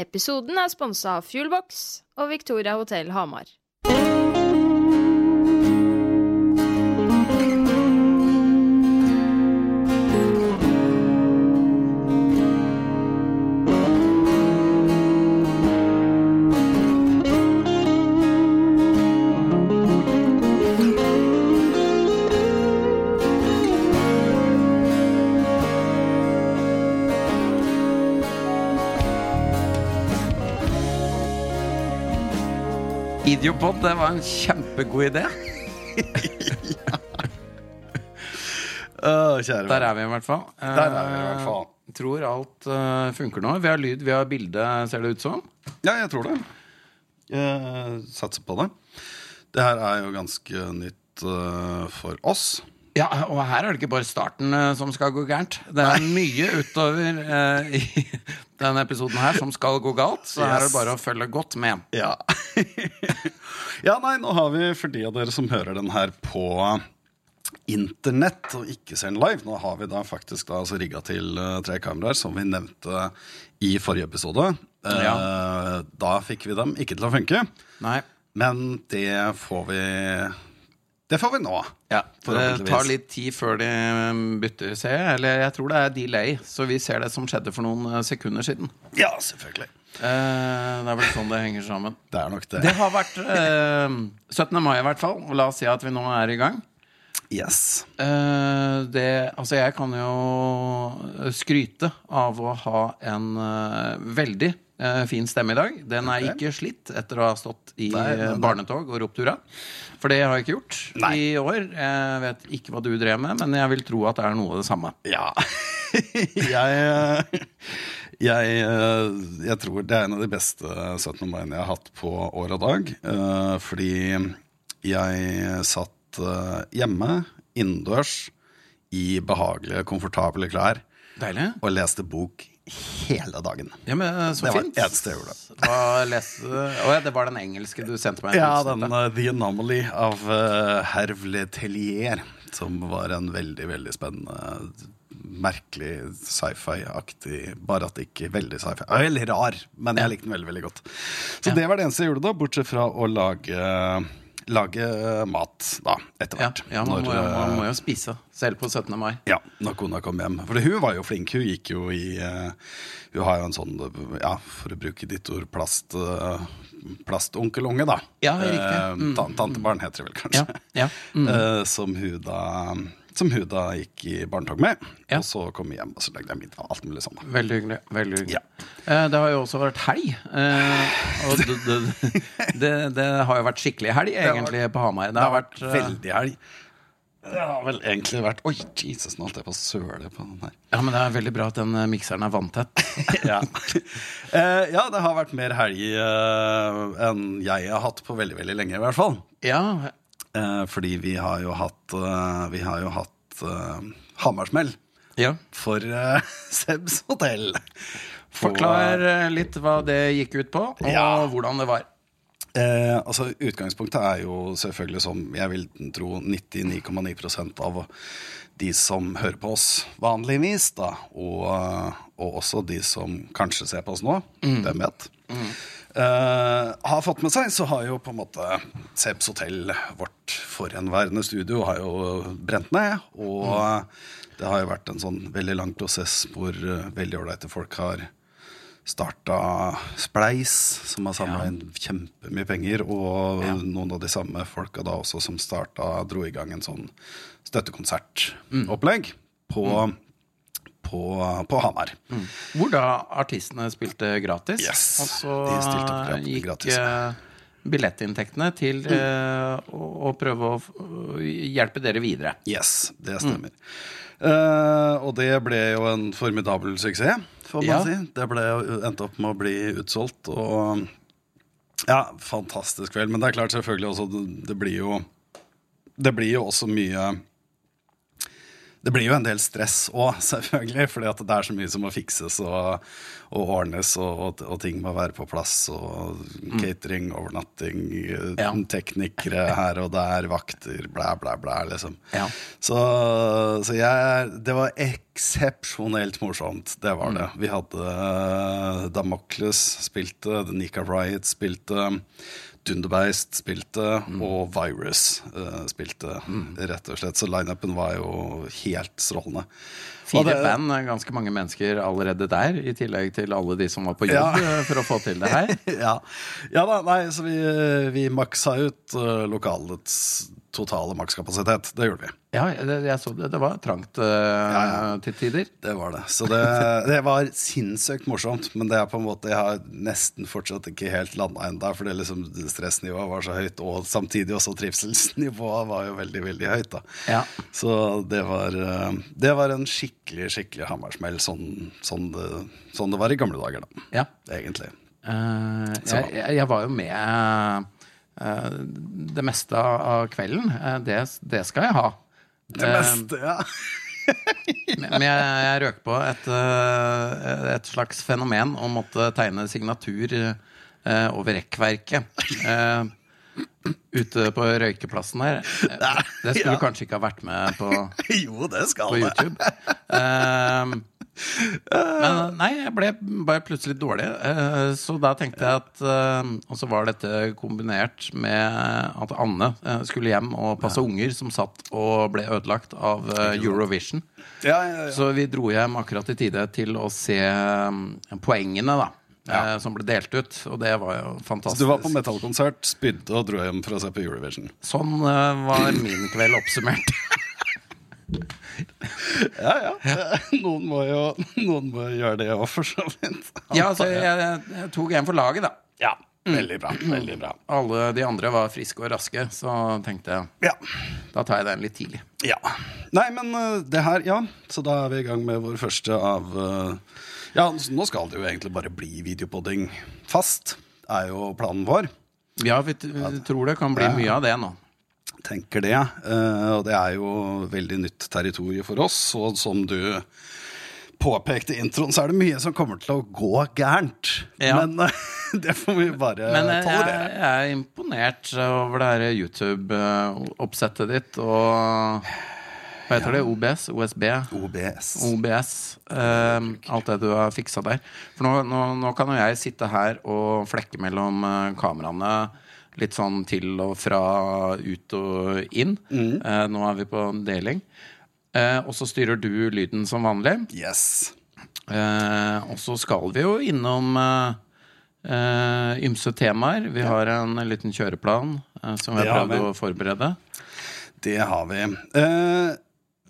Episoden er sponsa av Fuelbox og Victoria Hotell Hamar. Idiopod, det var en kjempegod idé. Åh, kjære Der er vi i hvert fall. Der er vi i hvert fall. Eh, Tror alt uh, funker nå. Vi har lyd, vi har bilde, ser det ut som. Ja, jeg tror det. Jeg satser på det. Det her er jo ganske nytt uh, for oss. Ja, Og her er det ikke bare starten uh, som skal gå gærent. Det er mye utover uh, i denne episoden her som skal gå galt. Så her er det bare å følge godt med. Ja. ja, nei, nå har vi, for de av dere som hører den her på internett og ikke ser den live, nå har vi da faktisk da altså rigga til eh, tre kameraer, som vi nevnte i forrige episode. Eh, Da fikk vi dem ikke til å funke, Nei. men det får vi Det får vi nå. Ja, Det tar litt tid før de bytter, bytter jeg. Eller jeg tror det er delay, så vi ser det som skjedde for noen eh, sekunder siden. Ja, selvfølgelig. Eh, det er vel sånn det henger sammen. Det er nok det. Det har vært eh, 17. mai i hvert fall, og la oss si at vi nå er i gang. Yes. Eh, det, altså jeg kan jo skryte av å ha en eh, veldig eh, fin stemme i dag. Den er Ok. ikke slitt etter å ha stått i Nei, nei, eh, nei. barnetog og ropt hurra. For det har jeg ikke gjort Nei. i år. Jeg vet ikke hva du drev med, men jeg vil tro at det er noe av det samme. Ja. jeg, jeg Jeg tror det er en av de beste 17. maiene jeg har hatt på år og dag. eh, fordi jeg satt eh, hjemme, innendørs, i behagelige, komfortable klær Deilig. og leste bok hele dagen. Ja, men eh, Så Det var fint. det eneste jeg gjorde. Hva leste Å ja, det var den engelske du sendte meg? Ja, den uh, The Anomaly av uh, Herve Letelier, som var en veldig, veldig spennende Merkelig sci-fi-aktig, bare at det ikke veldig sci-fi. eller Veldig rar, men jeg likte den veldig veldig godt. Så det var det eneste jeg gjorde, da, bortsett fra å lage, lage mat da, etter hvert. ja man, Når, må, jo- man eh, må jo spise, selv på 17. mai. ja, når kona kom hjem. For hun var jo flink. Hun gikk jo i uh, Hun har jo en sånn, ja, for å bruke ditt ord, plast uh, plastonkelunge, da. Ja, riktig. Eh, Mm. tan- Tantebarn heter det vel kanskje. Ja, ja. Mm. Eh, som hun da som hun da gikk i barnetog med. Ja. Og så kom vi hjem, og så lagde jeg middag. Alt mulig sånn. Veldig hyggelig. veldig hyggelig Ja. Eh, Det har jo også vært helg. eh, Og det, det, det, det har jo vært skikkelig helg, egentlig, på Hamar. Det har vært vært veldig helg. Det har vel egentlig vært Oi, Jesus, nå holdt jeg på å søle på den her. Ja, men det er veldig bra at den eh, mikseren er vanntett. ja. Eh, ja, det har vært mer helg eh, enn jeg har hatt på veldig, veldig lenge, i hvert fall. Ja, Eh, fordi vi har jo hatt eh, Vi har jo hatt uh, Hammersmell ja. for uh, Sebs hotell. Forklar litt hva det gikk ut på, og Ja. hvordan det var. Eh, altså Utgangspunktet er jo selvfølgelig som jeg vil tro 99,9% av de som hører på oss vanligvis, da, og, og også de som kanskje ser på oss nå, hvem vet, eh, har fått med seg, så har jo på en måte Sebs hotell, vårt forhenværende studio, har jo brent ned. Og det har jo vært en sånn veldig lang prosess hvor eh, veldig ålreite folk har starta Spleis, som har samla inn kjempemye penger. Og noen av de samme folka da også som starta, dro i gang en sånn støttekonsertopplegg på, på, på Hamar. Hvor da artistene spilte gratis. Yes, Og så de stilte opp gikk gratis. Gikk, billettinntektene til eh, å, å prøve å hjelpe dere videre. Yes, det stemmer. Eh, og det ble jo en formidabel suksess, får man Ja. si. Det ble endte opp med å bli utsolgt. Og ja, fantastisk kveld. Men det er klart selvfølgelig også det, det blir jo Det blir jo også mye det blir jo en del stress òg, selvfølgelig, fordi det er så mye som må fikses og, og ordnes, og, og, og ting må være på plass. Og catering, overnatting, Mm. Ja. teknikere her og der, vakter, blæ, blæ, blæ, liksom. Ja. Så, så jeg Det var eksepsjonelt morsomt. Det var det. Vi hadde Damocles spilte, The Nika Riot spilte, Dunderbeist spilte, og Virus uh, spilte, rett og slett. Så lineupen var jo helt strålende. Fire band, eh, ganske mange mennesker allerede der, i tillegg til alle de som var på jobb Ja. eh, for å få til det her. ja. ja da, nei, så vi, vi maksa ut uh, lokalets totale makskapasitet. Det gjorde vi. Ja, jeg så det. Det var trangt uh, ja. til tider. Det var det. Så det, det var sinnssykt morsomt. Men det er på en måte jeg har nesten fortsatt ikke helt landa ennå. For det liksom, stressnivået var så høyt, og samtidig også trivselsnivået var jo veldig veldig høyt. da Ja. Så det var, eh, det var en skikkelig skikkelig hammersmell, sånn, sånn, det, sånn det var i gamle dager, da. ja. Egentlig. Uh, jeg, jeg, var jo med det meste av kvelden. Eh, det, det skal jeg ha. Det Eh, meste, ja. Men jeg, jeg røk på et, eh, et slags fenomen og måtte tegne signatur eh, over rekkverket. eh, ute på røykeplassen der. Eh, Det skulle Ja. kanskje ikke ha vært med på, Jo, det på det. YouTube. Eh, men nei, jeg ble bare plutselig dårlig. eh, Så da tenkte jeg at eh, Og så var dette kombinert med at Anne eh, skulle hjem og passe unger som satt og ble ødelagt av eh, Eurovision. Så vi dro hjem akkurat i tide til å se eh, poengene, da. Ja. Som ble delt ut. Og det var jo fantastisk. Så du var på metallkonsert, spydde og dro hjem for å se på Eurovision. Sånn eh, var min kveld oppsummert. Ja, ja. Noen må jo noen må gjøre det òg, for så vidt. Ja, altså, jeg, jeg tok en for laget, da. Ja, veldig bra. Veldig bra. Alle de andre var friske og raske, så tenkte jeg Ja. da tar jeg den litt tidlig. ja. Nei, men uh, det her, ja. Så da er vi i gang med vår første av uh, Ja, nå skal det jo egentlig bare bli videopodding fast, er jo planen vår. Ja, vi, vi tror det kan bli mye av det nå. Tenker det. Uh, og det er jo veldig nytt territorium for oss. Og som du påpekte i introen, så er det mye som kommer til å gå gærent. Ja. Men uh, det får vi bare Men eh, jeg, tolerere. jeg er imponert over det her YouTube-oppsettet ditt og Hva heter det? OBS? OSB? OBS. OBS. eh, alt det du har fiksa der. For nå, nå, nå kan jo jeg sitte her og flekke mellom eh, kameraene litt sånn til og fra, ut og inn. Eh, nå er vi på deling. Eh, og så styrer du lyden som vanlig. Yes. Eh, og så skal vi jo innom eh, eh, ymse temaer. Vi har en liten kjøreplan eh, som vi har prøvd å forberede. Det har vi. Eh,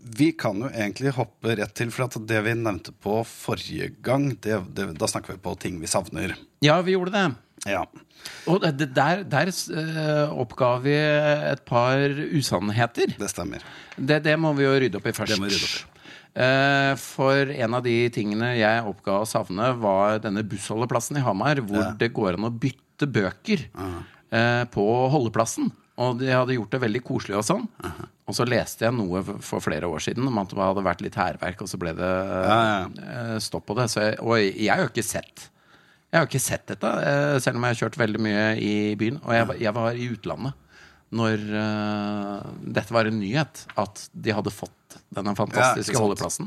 vi kan jo egentlig hoppe rett til, for at det vi nevnte på forrige gang, det, det, da snakker vi på ting vi savner. Ja, vi gjorde det. Ja. Og det, der, der eh, oppga vi et par usannheter. Det stemmer. Det, det må vi jo rydde opp i først. Det må vi rydde opp i. for en av de tingene jeg oppga å savne, var denne bussholdeplassen i Hamar, hvor Ja. det går an å bytte bøker eh, på holdeplassen. Og de hadde gjort det veldig koselig og sånn. Og så leste jeg noe for- flere år siden om at det hadde vært litt hærverk, og så ble det Ja, ja. stopp på det. Så jeg, og jeg har jo ikke sett Jeg har ikke sett dette, eh, selv om jeg har kjørt veldig mye i byen. Og jeg, jeg var i utlandet når uh, dette var en nyhet, at de hadde fått denne fantastiske Ja, holdeplassen.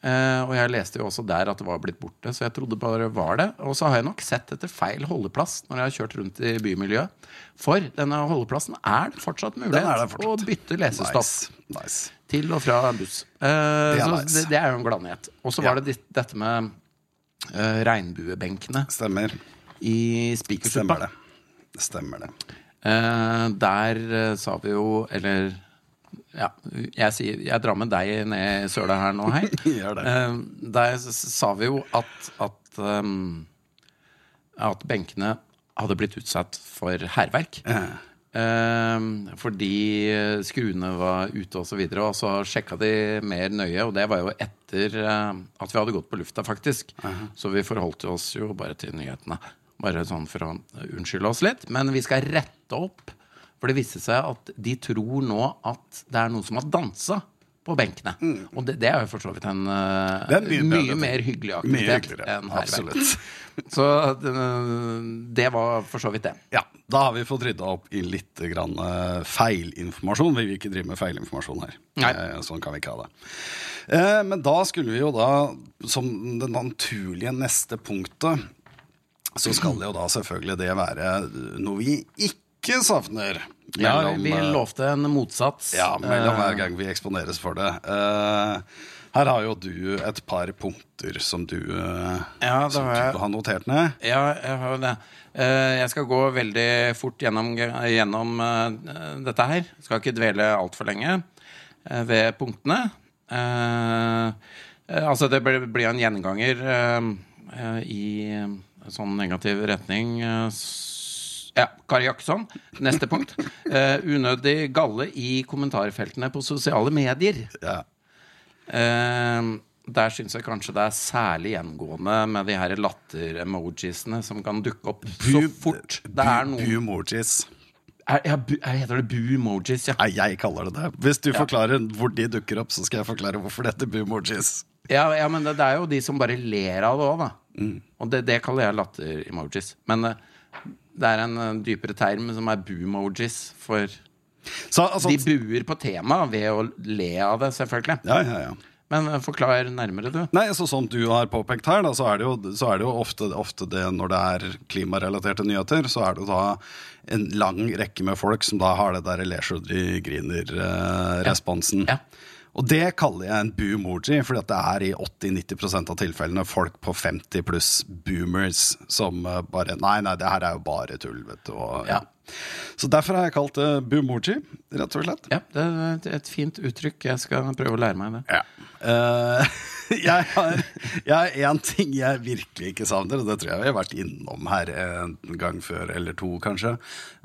Uh, og jeg leste jo også der at det var blitt borte, så jeg trodde bare var det. Og så har jeg nok sett etter feil holdeplass når jeg har kjørt rundt i bymiljøet. For denne holdeplassen er det fortsatt mulighet det fortsatt. å bytte lesestoff Nice. nice. til og fra buss. Uh, Det er nice. det, det er jo en gladnyhet. Og så Ja. var det dette med eh, regnbuebenkene Stemmer. i Stemmer det. Stemmer det. Uh, der uh, sa vi jo Eller ja, jeg, sier, jeg drar med deg ned i søla her nå, hei. Der sa vi jo at at, um, at benkene hadde blitt utsatt for hærverk. Eh, fordi skruene var ute og så videre, og så sjekka de mer nøye, og det var jo etter eh, at vi hadde gått på lufta, faktisk. Så vi forholdt oss jo bare til nyhetene. Bare sånn for å unnskylde oss litt. Men vi skal rette opp, for det viste seg at de tror nå at det er noen som har dansa på benkene. Og det, det er jo for så vidt en uh, mye mye, mer hyggelig aktivitet enn. Absolutt. Så det, det var for så vidt det. Ja, Da har vi fått rydda opp i litt grann uh, feilinformasjon. Vi vil ikke drive med feilinformasjon her. Eh, Sånn kan vi ikke ha det. Eh, Men da skulle vi jo da, som det naturlige neste punktet, så skal det jo da selvfølgelig det være noe vi ikke savner. Ja, vi eh, lovte en motsats. Ja, mellom Eh, hver gang vi eksponeres for det. Eh, her har jo du et par punkter som du, Ja, som du har notert ned. Ja, jeg har jo det. Jeg skal gå veldig fort gjennom, gjennom dette her. Jeg skal ikke dvele altfor lenge ved punktene. Altså, det blir en gjenganger i sånn negativ retning. Ja, Kari Jakkesson. Neste punkt. Uh, unødig galle i kommentarfeltene på sosiale medier. Ja. Uh, der syns jeg kanskje det er særlig gjengående med de her latter-emojisene som kan dukke opp så fort det er noen Bu-emojis. er, ja, bu, er, Heter det bu-emojis, ja. Nei, jeg kaller det det. Hvis du forklarer hvor de dukker opp, så skal jeg forklare hvorfor det heter bu-emojis. ja? Ja, men det, det er jo de som bare ler av det òg, da. Mm. Og det, det kaller jeg latter-emojis. Men eh, det er en eh, dypere term som er bu-emojis, for Så, altså, de buer på temaet ved å le av det, selvfølgelig. ja, ja, ja. Men eh, forklar nærmere, du. Nei, så Som du har påpekt her, da, så er det jo, så er det jo ofte, ofte det når det er klimarelaterte nyheter, så er det jo da en lang rekke med folk som da har det der ler så de griner-responsen. Ja. Og det kaller jeg en boomoji, at det er i 80-90% av tilfellene folk på 50 pluss boomers som eh, bare Nei, nei, det her er jo bare tull, vet du. Og, ja. Så derfor har jeg kalt det boomoji, rett og slett. Ja, det er et, fint uttrykk. Jeg skal prøve å lære meg det. Ja. Eh, jeg har jeg har en ting jeg virkelig ikke savner, og det tror jeg vi har vært innom her en gang før eller to, kanskje.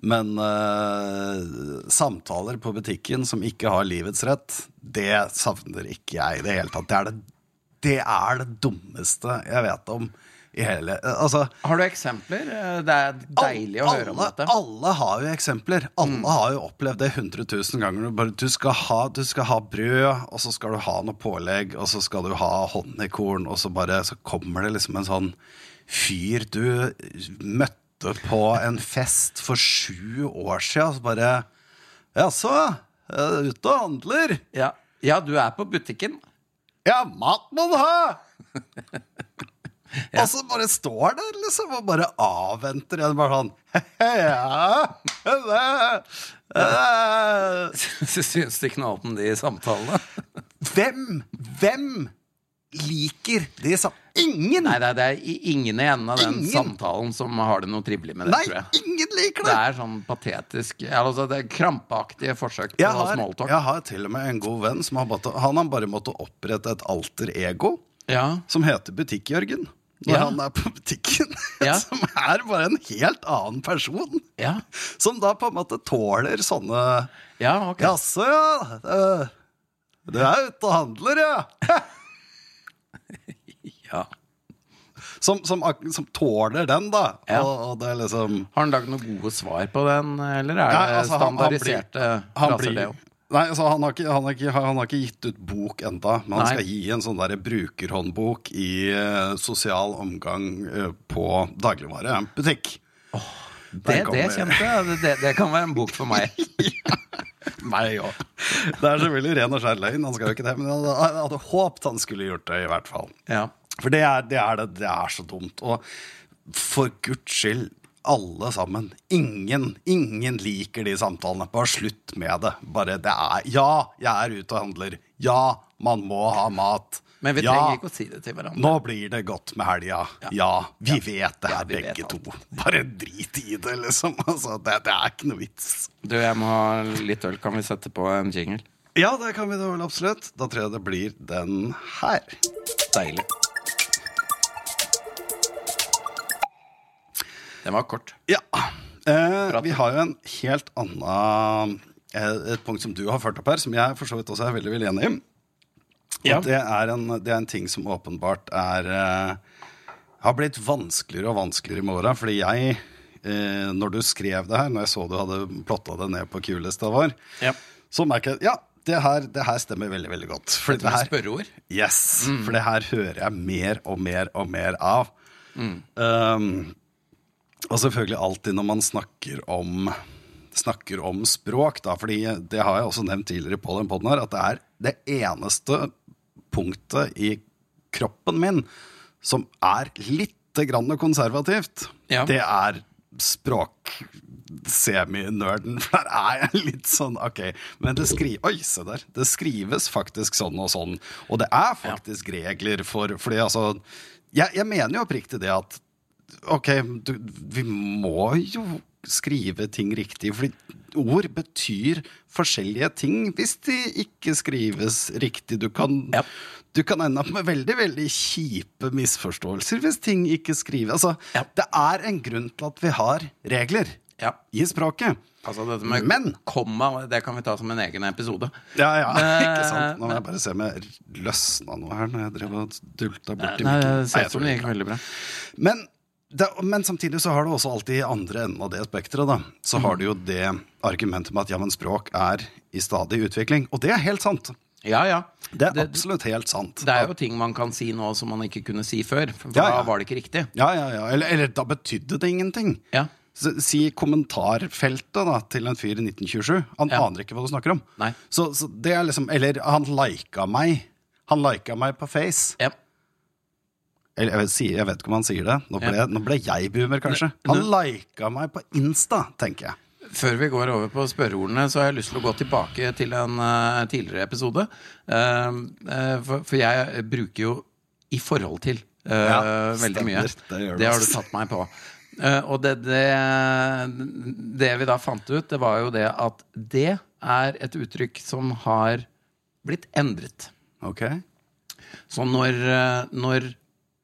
Men uh, samtaler på butikken som ikke har livets rett, det savner ikke jeg i det hele tatt. Det er det, det er det dummeste jeg vet om i hele Altså Har du eksempler? Eh, Det er deilig å høre om dette. Alle har jo eksempler. Alle har jo opplevd det 100 000 ganger. Du, skal ha, du skal ha brød, og så skal du ha noe pålegg, og så skal du ha honningkorn, og så bare så kommer det liksom en sånn fyr du møtte på en fest for sju år siden, og så bare Jaså, er ute og handler? Ja. ja, du er på butikken. Ja, mat må du ha! Og så bare står der liksom og bare avventer igjen. Bare sånn Ja Syns du ikke noe om de samtalene? Hvem, hvem liker de samtalene? Ingen! Nei, det er, det er ingen i enden av den Ingen. samtalen som har det noe trivelig med det, Nei, tror jeg. ingen liker Det det! er sånn patetisk altså, Det er krampaktige forsøk på Jeg har, smalltalk. jeg har til og med en god venn som har bare, Han har bare måttet opprette et alter ego Ja. som heter Butikk-Jørgen. Når Ja. han er på butikken. Ja. Som er bare en helt annen person. Ja, Som da på en måte tåler sånne ja ok. Jaså, ja. eh, Du er ute og handler, ja. Ja. Som, som, som tåler den, da. Ja. Og, og det er liksom Har han lagd noen gode svar på den, eller er det altså, han- han blir- han blir-? Nei, altså, han, har ikke, han, har ikke, han har ikke gitt ut bok enda, men han Nei. skal gi en sånn der brukerhåndbok i uh, sosial omgang uh, på dagligvarebutikk. Det, Der det kjente jeg. Det, det, det kan være en bok for meg. Meg òg. Det er selvfølgelig ren og skjær løgn, han skal jo ikke det, men jeg hadde, jeg hadde håpet han skulle gjort det, i hvert fall. Ja. For det er, det er, det, det er så dumt. Og for guds skyld, alle sammen. Ingen, ingen liker de samtalene. Bare slutt med det. Bare det er Ja, jeg er ute og handler. Ja, man må ha mat. Men vi ja, trenger ikke å si det til hverandre. nå blir det godt med helga. Ja, vi vet det Ja, her, vi begge to. Bare drit i det, liksom. Altså, det, det er ikke noe vits. Du, jeg må ha litt øl. Kan vi sette på en jingle? Ja, det kan vi da vel absolutt. Da tror jeg det blir den her. Deilig. Den var kort. Ja. Eh, vi har jo en helt annen eh, Et punkt som du har ført opp her, som jeg for så vidt også er veldig veldig enig i. Ja. Det, er en, det er en ting som åpenbart er eh, har blitt vanskeligere og vanskeligere med åra. Fordi jeg, eh, når du skrev det her, når jeg så du hadde plotta det ned på kulesta vår, Ja. så merker jeg ja, det her, det her stemmer veldig veldig godt. Med det her, spørreord. Yes, for det her hører jeg mer og mer og mer av. Um, og selvfølgelig alltid når man snakker om Snakker om språk, da, fordi det har jeg også nevnt tidligere på den podden her, at det er det eneste punktet i kroppen min som er litt grann konservativt. Ja. Det er språk-semi-nerden. For der er jeg litt sånn Ok, men det skrives Oi, se der. Det skrives faktisk sånn og sånn. Og det er faktisk regler for Fordi altså Jeg, jeg mener jo oppriktig det at Ok, du, vi må jo skrive ting riktig, fordi ord betyr forskjellige ting hvis de ikke skrives riktig. Du kan, Ja. du kan ende opp med veldig veldig kjipe misforståelser hvis ting ikke skrives. Altså, Ja. Det er en grunn til at vi har regler Ja. i språket. Altså dette med Men- komma, det kan vi ta som en egen episode. Ja, ja, Eh, ikke sant? Nå må jeg bare se om jeg løsna noe her når jeg drev og dulta borti Nei, mikken. det ser ut som det gikk veldig bra. Men, det, men samtidig så har du også alltid i andre enden av det spekteret, da. Så har du jo det argumentet med at ja, men språk er i stadig utvikling. Og det er helt sant. Ja, ja. Det er Det- absolutt helt sant. Det er jo ting man kan si nå som man ikke kunne si før. For Ja, ja. da var det ikke riktig. Ja, ja, ja. Eller, eller da betydde det ingenting. Ja. Si kommentarfeltet da, til en fyr i 1927. Han Ja. aner ikke hva du snakker om. Nei. Så, så det er liksom Eller han lika meg. Han lika meg på Face. Ja. Eller jeg vet, jeg vet ikke om han sier det. Nå ble, Ja. nå ble jeg boomer, kanskje. Han lika meg på Insta, tenker jeg. Før vi går over på spørreordene, så har jeg lyst til å gå tilbake til en uh, tidligere episode. Uh, uh, for, for jeg bruker jo 'i forhold til' eh, Ja, veldig stemmer. mye. Det Det har du tatt meg på. Og det, det, det vi da fant ut, det var jo det at det er et uttrykk som har blitt endret. Ok? Så når, når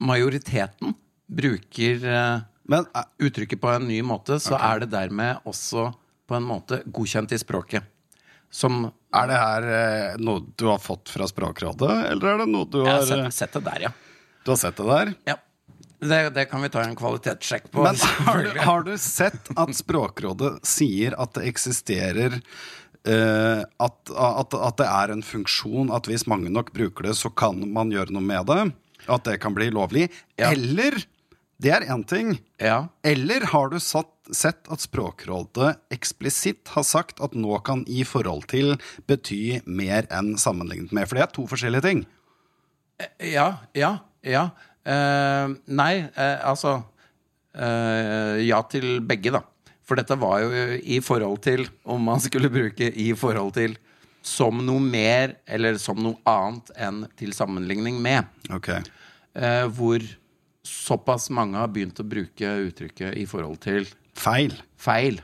majoriteten bruker eh, Men eh, uttrykket på en ny måte, så er det dermed også på en måte godkjent i språket. Som er det her eh, noe du har fått fra Språkrådet, eller er det noe du har Jeg har, sett, sett det der, ja. du har sett det der? ja. Det, det kan vi ta en kvalitetssjekk på. Men har du, har du sett at Språkrådet sier at det eksisterer uh, at, at, at det er en funksjon at hvis mange nok bruker det, så kan man gjøre noe med det? At det kan bli lovlig? Ja. Eller Det er én ting. Ja. Eller har du satt, sett at Språkrådet eksplisitt har sagt at nå kan i forhold til bety mer enn sammenlignet med? For det er to forskjellige ting. Ja, ja, ja. Uh, nei, uh, altså uh, Ja til begge, da. For dette var jo i forhold til om man skulle bruke i forhold til som noe mer eller som noe annet enn til sammenligning med. Ok. Eh, hvor såpass mange har begynt å bruke uttrykket i forhold til Feil. feil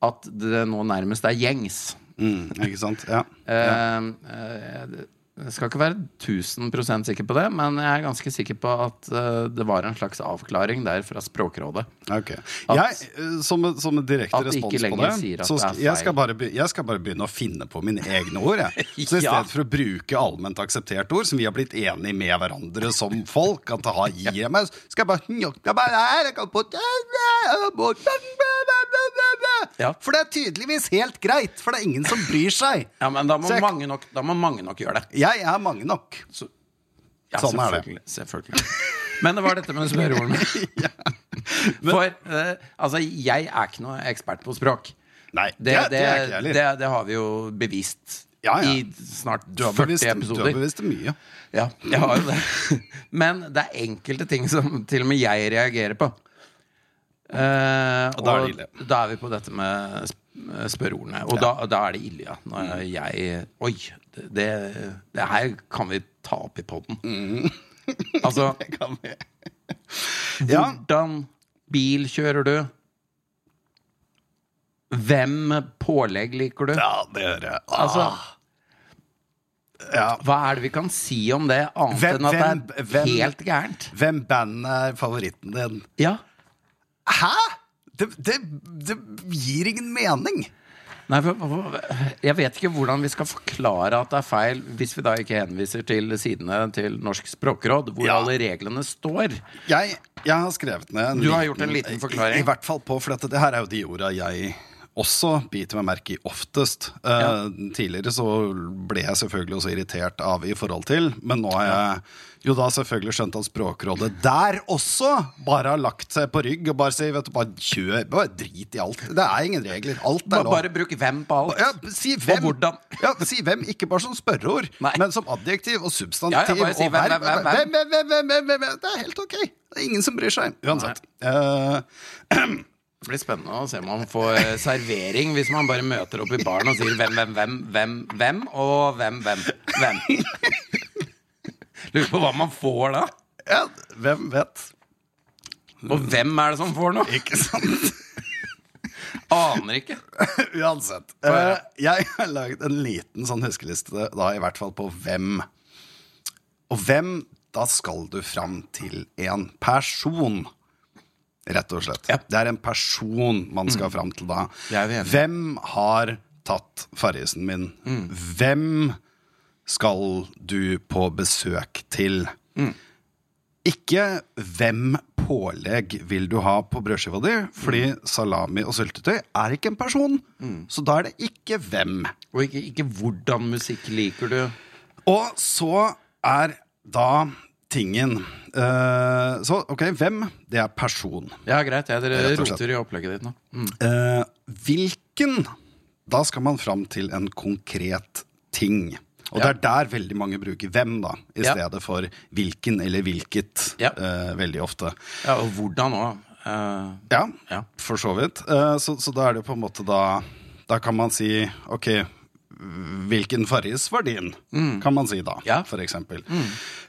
at det nå nærmest er gjengs. Mm, ikke sant? Ja. Eh, eh, jeg skal ikke være 1000% sikker på det, men jeg er ganske sikker på at uh, det var en slags avklaring der fra Språkrådet. Okay. At- Jeg, eh, som, som en direkte At respons ikke på det, så skal, jeg, skal bare, jeg skal bare begynne å finne på mine egne ord. Jeg. Så i Ja. stedet for å bruke allment aksepterte ord, som vi har blitt enige med hverandre som folk, at det har gir meg, skal jeg bare «Njokka bare her, jeg kan på Ja. For det er tydeligvis helt greit, for det er ingen som bryr seg. Ja, men da må, mange, nok, da må mange nok gjøre det. Jeg er mange nok. Ja, Sånn er det. selvfølgelig. Men det var dette med spørreordene. For uh, altså, jeg er ikke noe ekspert på språk. Nei, Det, det, det er ikke jeg heller. det, det har vi jo bevist Ja, ja. i snart Du har 40 bevisst, du har bevist mye. Ja, jeg har jo det. Men det er enkelte ting som til og med jeg reagerer på. Eh, Og da er det ille. da er vi på dette med sp- spørreordene. Og da, da er det ille, ja. Mm. Når jeg Oi, det, det her kan vi ta opp i poden. Mm. Altså, Kan vi- Ja, hvordan bil kjører du? Hvem pålegg liker du? ja, det gjør jeg. Ah, Altså, ja. hva er det vi kan si om det, annet Hvem- enn at det hvem- er hvem- helt gærent? Hvem band er favoritten din? Ja. Hæ?! Det, det, det gir ingen mening. Nei, jeg vet ikke hvordan vi skal forklare at det er feil, hvis vi da ikke henviser til sidene til Norsk språkråd, hvor Ja. alle reglene står. Jeg, jeg har skrevet ned en Du har gjort en liten forklaring. I, hvert fall på, for dette, det her er jo de orda jeg også biter meg merke i oftest. Eh, Tidligere så ble jeg selvfølgelig også irritert av i forhold til, men nå har jeg jo da selvfølgelig skjønt at Språkrådet der også bare har lagt seg på rygg og bare sier vet du, bare kjør, bare drit i alt. Det er ingen regler. Alt er lov. Bare bruk hvem på alt. Ja, si hvem. Og hvordan. Ja, si hvem, ikke bare som spørreord, men som adjektiv og substantiv. Ja, ja, bare si og hvem, hvem, hvem, hvem. Hvem, hvem, hvem, hvem, hvem, hvem. Det er helt ok. Det er ingen som bryr seg. Uansett. Eh, Det blir spennende å se om man får eh, servering hvis man bare møter opp i baren og sier hvem, hvem, hvem, hvem, hvem, og hvem, hvem, hvem. Lurer på hva man får da. ja, hvem vet? Og hvem er det som får noe? Ikke sant? Aner ikke. Uansett. Eh, jeg har laget en liten sånn huskeliste, da i hvert fall på hvem. Og hvem, da skal du fram til en person. Rett og slett. Yep. Det er en person man skal fram til da. Hvem har tatt Farrisen min? Hvem skal du på besøk til? Ikke hvem pålegg vil du ha på brødskiva di, fordi salami og syltetøy er ikke en person. Så da er det ikke hvem. Og ikke, ikke hvordan musikk liker du. Og så er da tingen uh, Så ok, hvem? Det er person. Ja, greit. Jeg, dere roter i opplegget ditt nå. Mm. Uh, hvilken? Da skal man fram til en konkret ting. Og det er der veldig mange bruker hvem, da, i stedet for hvilken eller hvilket. Eh, veldig ofte. Ja, og hvordan òg. Uh, Ja, Ja. for så vidt. Uh, så, så da er det på en måte da Da kan man si ok, hvilken Farris var din? Kan man si da, Mm. Ja. Mm. for eksempel.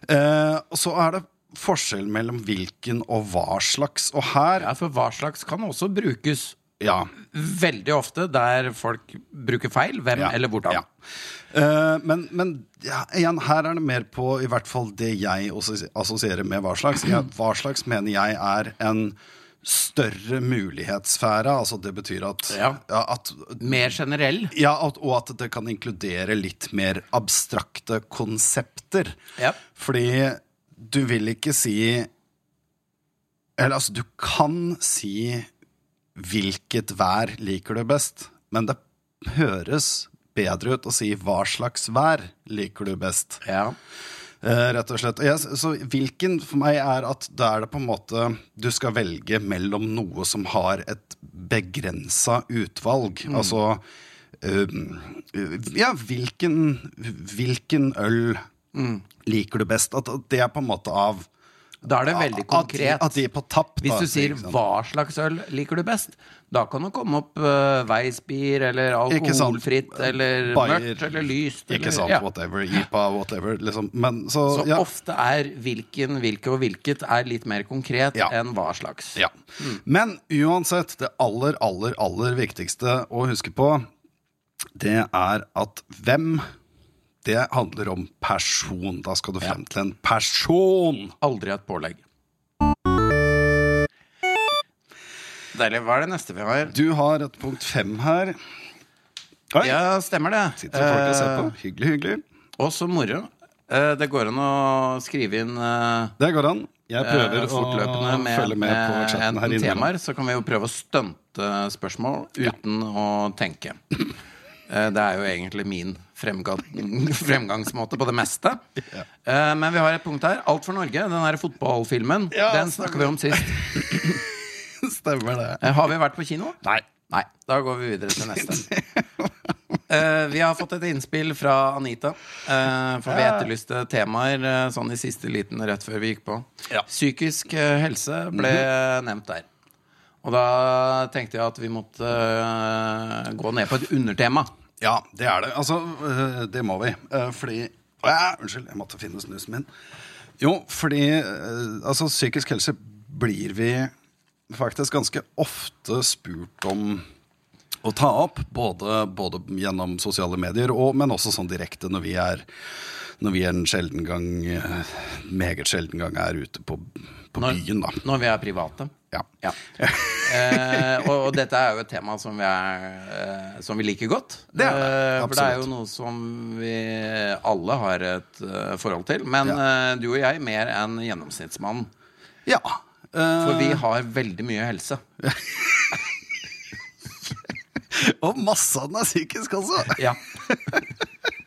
Eh, og så er det forskjell mellom hvilken og hva slags. Og her ja, for hva slags kan også brukes Ja. veldig ofte der folk bruker feil. Hvem Ja, eller hvordan. ja. Uh, men men ja, igjen, her er det mer på i hvert fall det jeg assosierer med hva slags. Ja, hva slags mener jeg er en større mulighetssfære. Altså det betyr at, Ja. at Mer generell. ja, at, og at det kan inkludere litt mer abstrakte konsepter. Ja. Fordi du vil ikke si Eller altså, du kan si hvilket vær liker du best, men det høres bedre ut å si hva slags vær liker du best. Ja. Uh, rett og slett. Yes, så hvilken for meg er at da er det på en måte Du skal velge mellom noe som har et begrensa utvalg. Altså uh, Ja, hvilken, hvilken øl liker du best? At at det er på en måte av Da er det veldig at, konkret. at de er på tapp. Hvis du sier ikke sant? 'hva slags øl liker du best', da kan det komme opp uh, Weissbier eller alkoholfritt eller Bayer, mørkt eller lyst. Ikke eller, sant, ja. whatever. IPA, whatever. Liksom. Men så, Så ja. ofte er hvilken, hvilke og hvilket er litt mer konkret Ja. enn hva slags. Ja. Men uansett, det aller, aller, aller viktigste å huske på, det er at hvem Det handler om person. Da skal du frem til en person. Aldri et pålegg. Deilig. Hva er det neste vi har? Du har et punkt fem her. Oi, Ja, stemmer det. sitter folk og ser på. Eh, Hyggelig, hyggelig. Og så moro. Eh, det går an å skrive inn eh, Det går an. Jeg prøver fortløpende å med, følge med, på med chatten her inne. temaer, så kan vi jo prøve å stunte spørsmål uten å tenke. Det er jo egentlig min fremgang, fremgangsmåte på det meste. Eh, Men vi har et punkt her. Alt for Norge, den der fotballfilmen. Ja, den snakker vi om sist. Stemmer det. Eh, Har vi vært på kino? Nei. Nei. Da går vi videre til neste. Eh, vi har fått et innspill fra Anita. for vi etterlyste temaer sånn i siste liten rett før vi gikk på. Ja. Mhm. Psykisk helse ble nevnt der. Og da tenkte jeg at vi måtte gå ned på et undertema. Ja, det er det. Altså, øh, det må vi. Øh, fordi ja, Unnskyld, jeg måtte finne snusen min. Jo, fordi øh, altså, psykisk helse blir vi faktisk ganske ofte spurt om å ta opp. Både, både gjennom sosiale medier, og, men også sånn direkte når vi er når vi en sjelden gang, øh, meget sjelden gang, er ute på, på Når, byen, da. når vi er private. Ja. Ja. Eh, og, og dette er jo et tema som vi, er, eh, som vi liker godt. Det er det, Eh, for det er jo noe som vi alle har et uh, forhold til. Men Ja. eh, du og jeg mer enn gjennomsnittsmannen. ja. For øh, vi har veldig mye helse. Og masse av den er psykisk også. Ja.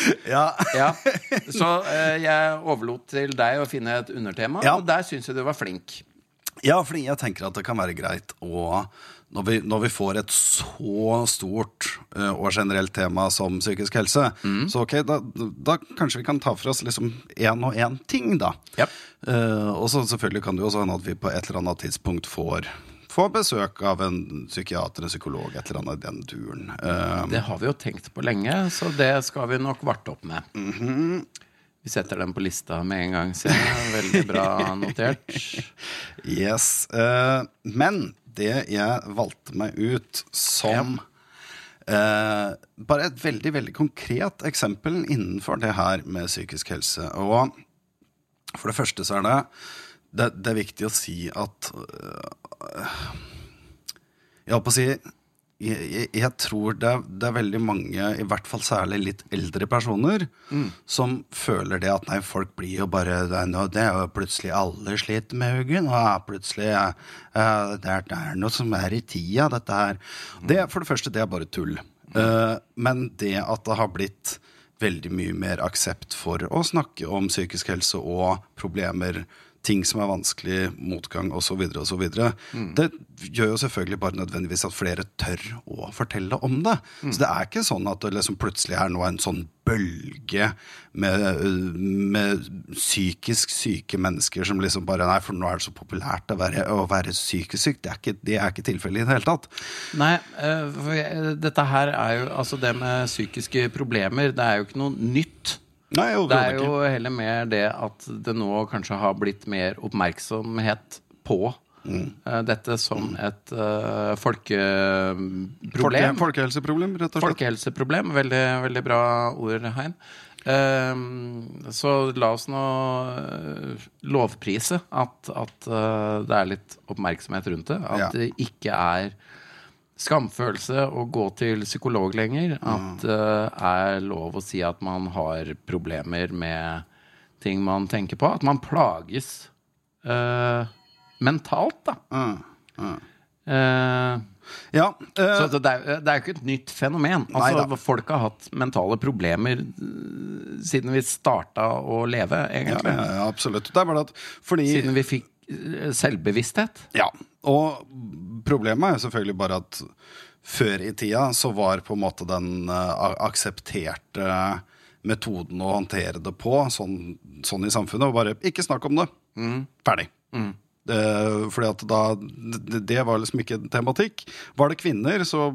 Ja. ja. Så eh, jeg overlot til deg å finne et undertema, Ja. og der syns jeg du var flink. Ja, fordi jeg tenker at det kan være greit å når vi, når vi får et så stort eh, og generelt tema som psykisk helse, så ok, da, da kanskje vi kan ta for oss liksom én og én ting, da. Ja. Eh, og så selvfølgelig kan det jo også hende at vi på et eller annet tidspunkt får, får besøk av en psykiater, en psykolog, et eller annet i den duren. Eh, Det har vi jo tenkt på lenge, så det skal vi nok varte opp med. Vi setter den på lista med en gang, ser jeg. Veldig bra notert. Yes. Uh, men det jeg valgte meg ut som eh, bare et veldig, veldig konkret eksempel innenfor det her med psykisk helse. Og for det første så er det Det, det er viktig å si at øh, Jeg holdt på å si jeg, jeg, jeg tror det er, det er veldig mange, i hvert fall særlig litt eldre personer, som føler det at nei, folk blir jo bare Det er, det er jo plutselig alle sliter med huggen, og er plutselig ja, det, er, det er noe som er i tida, dette her. Det, for det første, det er bare tull. Uh, men det at det har blitt veldig mye mer aksept for å snakke om psykisk helse og problemer, ting som er vanskelig, motgang osv., osv. Mm. Det gjør jo selvfølgelig bare nødvendigvis at flere tør å fortelle om det. Så det er ikke sånn at det liksom plutselig er nå en sånn bølge med, med psykisk syke mennesker som liksom bare Nei, for nå er det så populært å være, å være psykisk syk. Det er ikke, det er ikke tilfellet i det hele tatt. Nei, eh, for dette her er jo Altså, det med psykiske problemer, det er jo ikke noe nytt. Nei, Det er jo ikke. heller mer det at det nå kanskje har blitt mer oppmerksomhet på eh, dette som et uh, Folke, folkeproblem. folkehelseproblem, rett og slett. Folkehelseproblem. Veldig, veldig bra ord, Hein. Um, så la oss nå eh, lovprise at, at uh, det er litt oppmerksomhet rundt det. At Ja. det ikke er skamfølelse å gå til psykolog lenger. At det er lov å si at man har problemer med ting man tenker på. At man plages uh, mentalt, da. Eh, Ja, eh, så det er, det er jo ikke et nytt fenomen. Altså, folk har hatt mentale problemer eh, siden vi starta å leve, egentlig. ja, ja, absolutt. Det er bare at fordi Siden vi fikk eh, selvbevissthet. Ja, og problemet er selvfølgelig bare at før i tida så var på en måte den eh, aksepterte metoden å håndtere det på, sånn, sånn i samfunnet, og bare ikke snakk om det. Ferdig. Det, fordi at da, det, var liksom ikke tematikk. Var det kvinner, så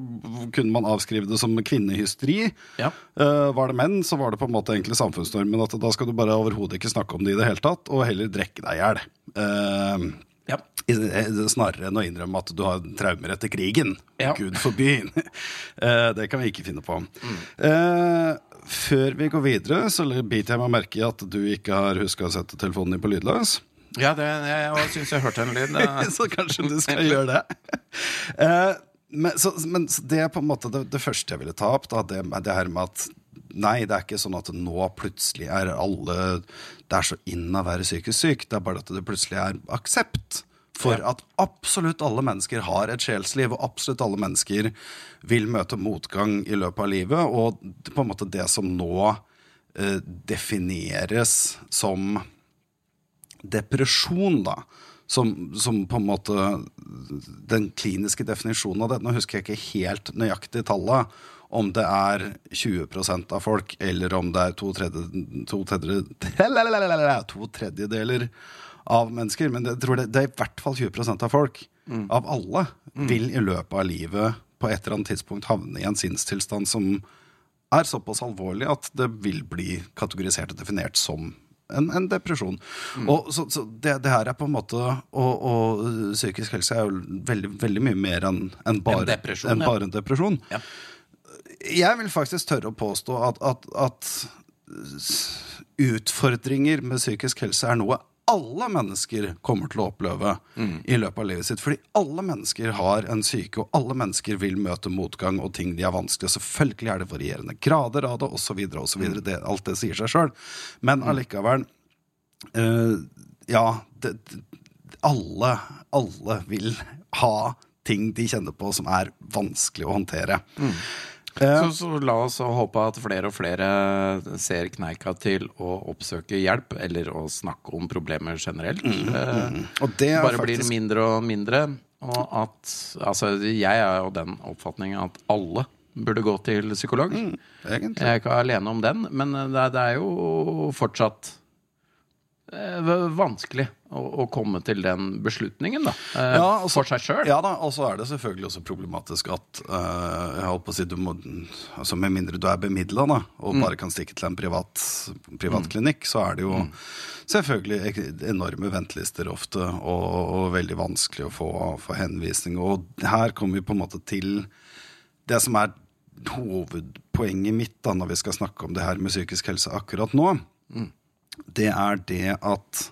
kunne man avskrive det som kvinnehysteri. Ja. Eh, var det menn, så var det på en måte egentlig samfunnsnormen at da skal du bare overhodet ikke snakke om det i det hele tatt, og heller drikke deg i hjel. Eh, Ja. Snarere enn å innrømme at du har traumer etter krigen. Ja. Gud forby. Eh, det kan vi ikke finne på. Eh, før vi går videre, så biter jeg meg merke i at du ikke har huska å sette telefonen din på lydløs. Ja, det, jeg syns jeg hørte en lyd. så kanskje du skal gjøre det. Eh, men, så, men det er på en måte det, det første jeg ville ta opp, da, det, det her med at Nei, det er ikke sånn at nå plutselig er alle Det er så inn å være psykisk syk. Det er bare at det plutselig er aksept for at absolutt alle mennesker har et sjelsliv, og absolutt alle mennesker vil møte motgang i løpet av livet. Og på en måte det som nå eh, defineres som depresjon, da. Som, som på en måte Den kliniske definisjonen av det Nå husker jeg ikke helt nøyaktig tallet. Om det er 20% av folk, eller om det er to, tredje, to, tredje, to tredjedeler av mennesker. Men jeg tror det, det er i hvert fall 20% av folk. Av alle vil i løpet av livet på et eller annet tidspunkt havne i en sinnstilstand som er såpass alvorlig at det vil bli kategorisert og definert som en, en depresjon. Og så, så det, det her er på en måte Og, og psykisk helse er jo veldig, veldig mye mer enn en bare, En depresjon, ja. bare en depresjon. Ja. Jeg vil faktisk tørre å påstå at, at, at utfordringer med psykisk helse er noe alle mennesker kommer til å oppleve i løpet av livet sitt. Fordi alle mennesker har en syke, og alle mennesker vil møte motgang og ting de er vanskelig. Og selvfølgelig er det varierende grader av det, osv. osv. Det- Alt det sier seg sjøl. Men allikevel uh, Ja, det, alle, alle vil ha ting de kjenner på som er vanskelig å håndtere. Så, så la oss håpe at flere og flere ser kneika til å oppsøke hjelp, eller å snakke om problemer generelt. Eh, Og det Bare blir mindre og mindre. Og at Altså, jeg er jo den oppfatningen at alle burde gå til psykolog. Mm, Jeg er ikke alene om den, men det det er jo fortsatt vanskelig å, å komme til den beslutningen, da. eh, Ja, altså- for seg sjøl. Ja da, og så er det selvfølgelig også problematisk at eh, jeg holdt på å si, du må, altså Med mindre du er bemidla og bare kan stikke til en privat, privat klinikk, så er det jo selvfølgelig enorme ventelister ofte, og, og veldig vanskelig å få, få henvisning. Og her kommer vi på en måte til det som er hovedpoenget mitt da når vi skal snakke om det her med psykisk helse akkurat nå. Det er det at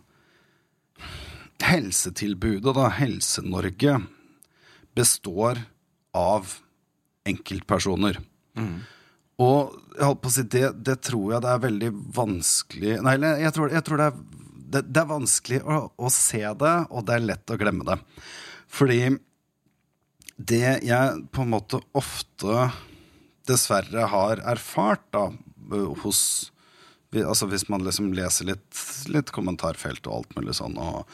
helsetilbudet, da, Helse-Norge, består av enkeltpersoner. Og jeg holdt på å si, det, det tror jeg det er veldig vanskelig Nei, jeg tror, jeg tror det, er, det, det er vanskelig å, å se det, og det er lett å glemme det. Fordi det jeg på en måte ofte dessverre har erfart da, hos vi- Altså Hvis man liksom leser litt, litt kommentarfelt og alt mulig sånn, og,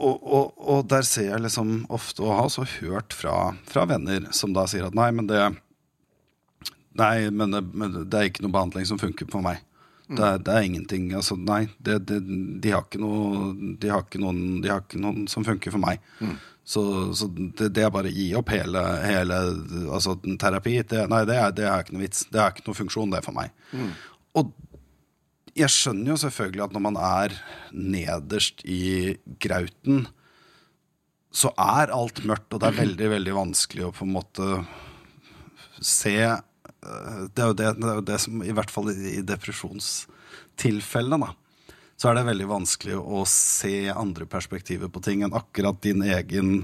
og, og, og der ser jeg liksom ofte, og har også hørt fra, fra venner, som da sier at nei, men det Nei, men det, men det er ikke noe behandling som funker for meg. Det er, det er ingenting altså, Nei, det, det, de, har ikke noe, de, har ikke noen, de har ikke noen som funker for meg. Så, så det, det er bare å gi opp hele, hele altså, terapi. Det, nei, det er, det er ikke noe vits. Det er ikke noe funksjon, det for meg. Og jeg skjønner jo selvfølgelig at når man er nederst i grauten, så er alt mørkt, og det er veldig, veldig vanskelig å på en måte se eh, Det er jo det, det, er jo det som i hvert fall i, i depresjonstilfellene, da. Så er det veldig vanskelig å se andre perspektiver på ting enn akkurat din egen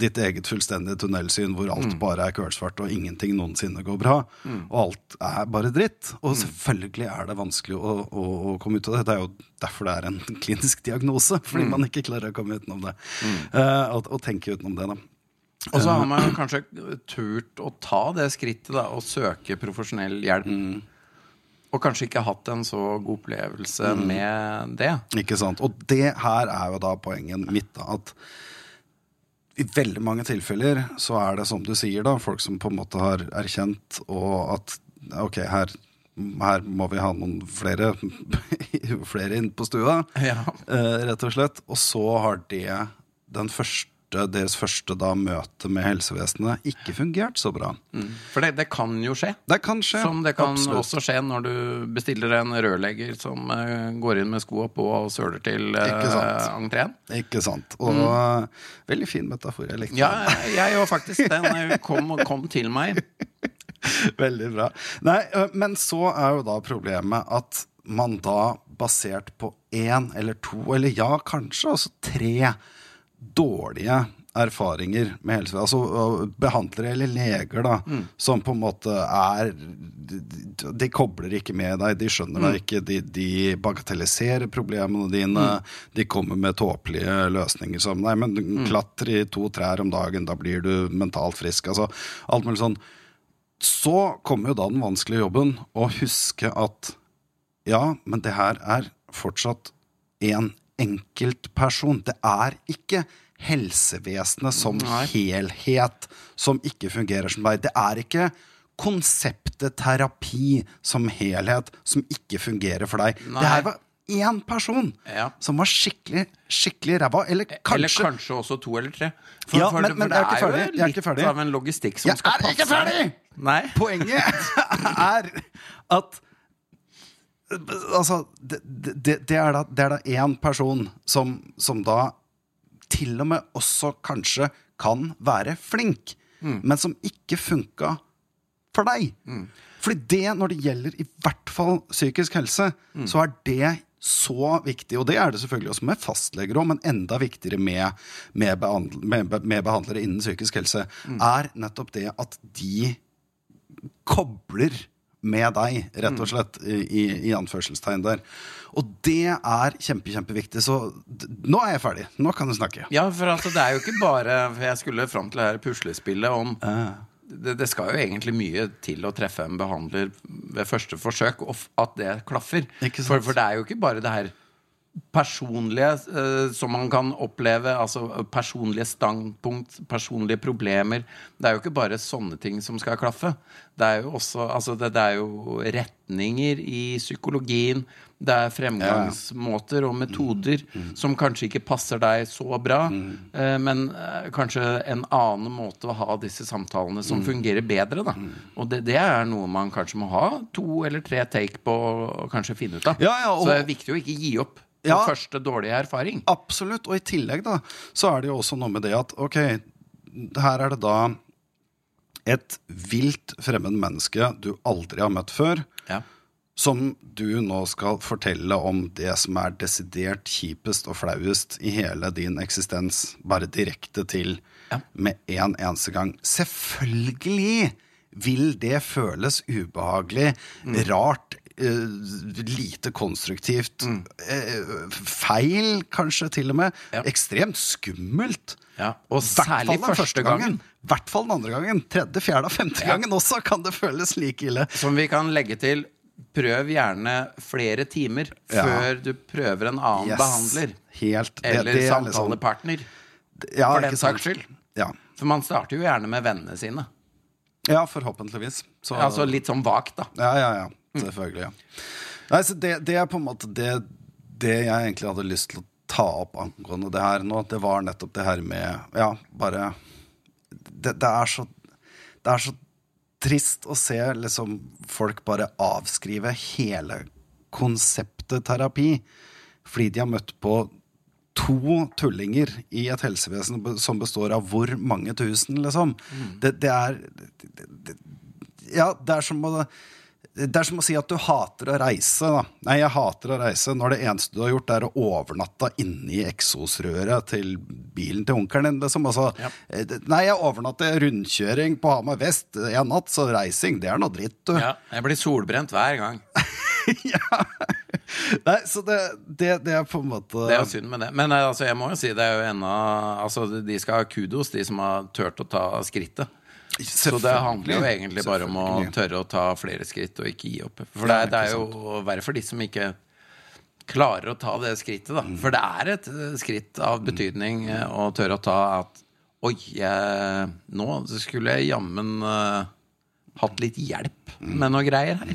ditt eget fullstendige tunnelsyn hvor alt bare er kølsvart og ingenting noensinne går bra. Og alt er bare dritt. Og selvfølgelig er det vanskelig å, å, å komme ut av det. Det er jo derfor det er en klinisk diagnose. Fordi man ikke klarer å komme utenom det. Uh, og, og tenke utenom det, da. Og så har man kanskje turt å ta det skrittet da, og søke profesjonell hjelp. Og kanskje ikke hatt en så god opplevelse med det. Ikke sant? Og det her er jo da poenget mitt. da, At i veldig mange tilfeller så er det som du sier, da, folk som på en måte har erkjent og at ok, her, her må vi ha noen flere, flere inn på stua, Ja. eh, rett og slett. Og så har det den første, deres første da møte med helsevesenet ikke fungert så bra. For det, det kan jo skje. Det kan skje. Som det kan absolutt. også skje når du bestiller en rørlegger som uh, går inn med skoa på og søler til uh, Ikke sant. entreen. Ikke sant. Og eh, veldig fin metafor. Jeg likte Mm. Ja, den. jeg òg, faktisk. Den kom, kom til meg. Veldig bra. Nei, men så er jo da problemet at man da, basert på én eller to, eller ja, kanskje også tre dårlige erfaringer med helse, altså behandlere eller leger, da, som på en måte er de, kobler ikke med deg, de skjønner deg ikke, de, de bagatelliserer problemene dine, de kommer med tåpelige løsninger som Nei, men klatre i to trær om dagen, da blir du mentalt frisk. Altså alt mulig sånn. Så kommer jo da den vanskelige jobben å huske at ja, men det her er fortsatt en enkeltperson. Det er ikke helsevesenet som Nei. helhet som ikke fungerer som deg. Det er ikke konseptet terapi som helhet som ikke fungerer for deg. Nei. Det her var én person Ja. som var skikkelig, skikkelig ræva. Eller kanskje Eller kanskje også to eller tre. Ja, men- men jeg er ikke ferdig. Er jo litt ferdig. av en logistikk som Jeg skal er ikke ferdig! Nei. Poenget er at Altså, det, det, det er da det er da én person som, som da til og med også kanskje kan være flink, men som ikke funka for deg. Fordi det, når det gjelder i hvert fall psykisk helse, så er det så viktig, og det er det selvfølgelig også med fastleger òg, men enda viktigere med, med, behandl med, med behandlere innen psykisk helse, er nettopp det at de kobler med deg, rett og slett, i, i, anførselstegn der. Og det er kjempe, kjempeviktig. Så nå er jeg ferdig. Nå kan du snakke. Ja, for altså, det er jo ikke bare jeg skulle fram til det her puslespillet om det, det skal jo egentlig mye til å treffe en behandler ved første forsøk, og at det klaffer. For, for det er jo ikke bare det her personlige uh, som man kan oppleve, altså personlige standpunkt, personlige problemer. Det er jo ikke bare sånne ting som skal klaffe. Det er jo også altså det, det er jo retninger i psykologien. Det er fremgangsmåter og metoder som kanskje ikke passer deg så bra, eh, men uh, kanskje en annen måte å ha disse samtalene som fungerer bedre. Da. Og det, det er noe man kanskje må ha to eller tre take på å kanskje finne ut av. Ja, ja, og- Så det er viktig å ikke gi opp Ja. første dårlige erfaring. Absolutt. Og i tillegg da, så er det jo også noe med det at ok, her er det da et vilt fremmed menneske du aldri har møtt før, Ja. som du nå skal fortelle om det som er desidert kjipest og flauest i hele din eksistens, bare direkte til Ja. med en eneste gang. Selvfølgelig vil det føles ubehagelig, rart, eh, lite konstruktivt, Mm. feil kanskje til og med, Ja. ekstremt skummelt. Ja, og særlig den første gangen. hvert fall den andre gangen. Tredje, fjerde og femte Ja. gangen også kan det føles like ille. Som vi kan legge til Prøv gjerne flere timer før du prøver en annen Yes. behandler. Helt. Det- Eller det er liksom- samtalepartner. ja, for den saks skyld. Ja. For man starter jo gjerne med vennene sine. ja, forhåpentligvis. Så, Altså litt sånn vagt, da. Ja, ja, ja. Selvfølgelig. Ja. Nei, så det, det er på en måte det, det jeg egentlig hadde lyst til å ta opp angående det her nå. Det var nettopp det her med Ja, bare Det, det er så Det er så trist å se liksom folk bare avskrive hele konseptet terapi fordi de har møtt på to tullinger i et helsevesen som består av hvor mange tusen, liksom. Det, det er det, det, Ja, det er som å det er som å si at du hater å reise. da. Nei, jeg hater å reise når det eneste du har gjort, er å overnatte inni eksosrøret til bilen til onkelen din. Liksom. Altså, Ja. eh, Nei, jeg overnatter rundkjøring på Hamar vest en natt, så reising, det er noe dritt, du. Ja, jeg blir solbrent hver gang. Nei, så det, det, det er på en måte Det er synd med det. Men eh, altså, jeg må jo si det er jo ennå altså, De skal ha kudos, de som har turt å ta skrittet. Så det handler jo egentlig bare om å tørre å ta flere skritt og ikke gi opp. For det, er- det er jo verre for de som ikke klarer å ta det skrittet, da. For det er et eh, skritt av betydning eh, å tørre å ta at Oi, jeg, nå skulle jeg jammen uh, hatt litt hjelp med noe greier her.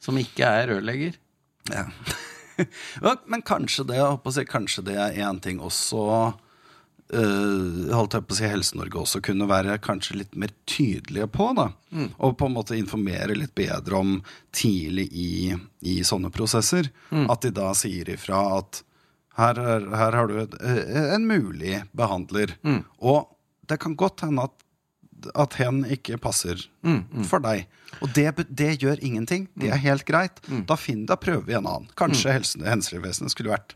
Som ikke er rørlegger. Ja. Men kanskje det, kanskje det er en ting også eh, holdt jeg på å si Helse-Norge også kunne være kanskje litt mer tydelige på. da Og på en måte informere litt bedre om tidlig i, i sånne prosesser. At de da sier ifra at her, er, her har du et, eh, en mulig behandler. Og det kan godt hende at at hen ikke passer for deg. Og det, det gjør ingenting. Det er helt greit. Da, finn, da prøver vi en annen. Kanskje helse- helsevesenet skulle vært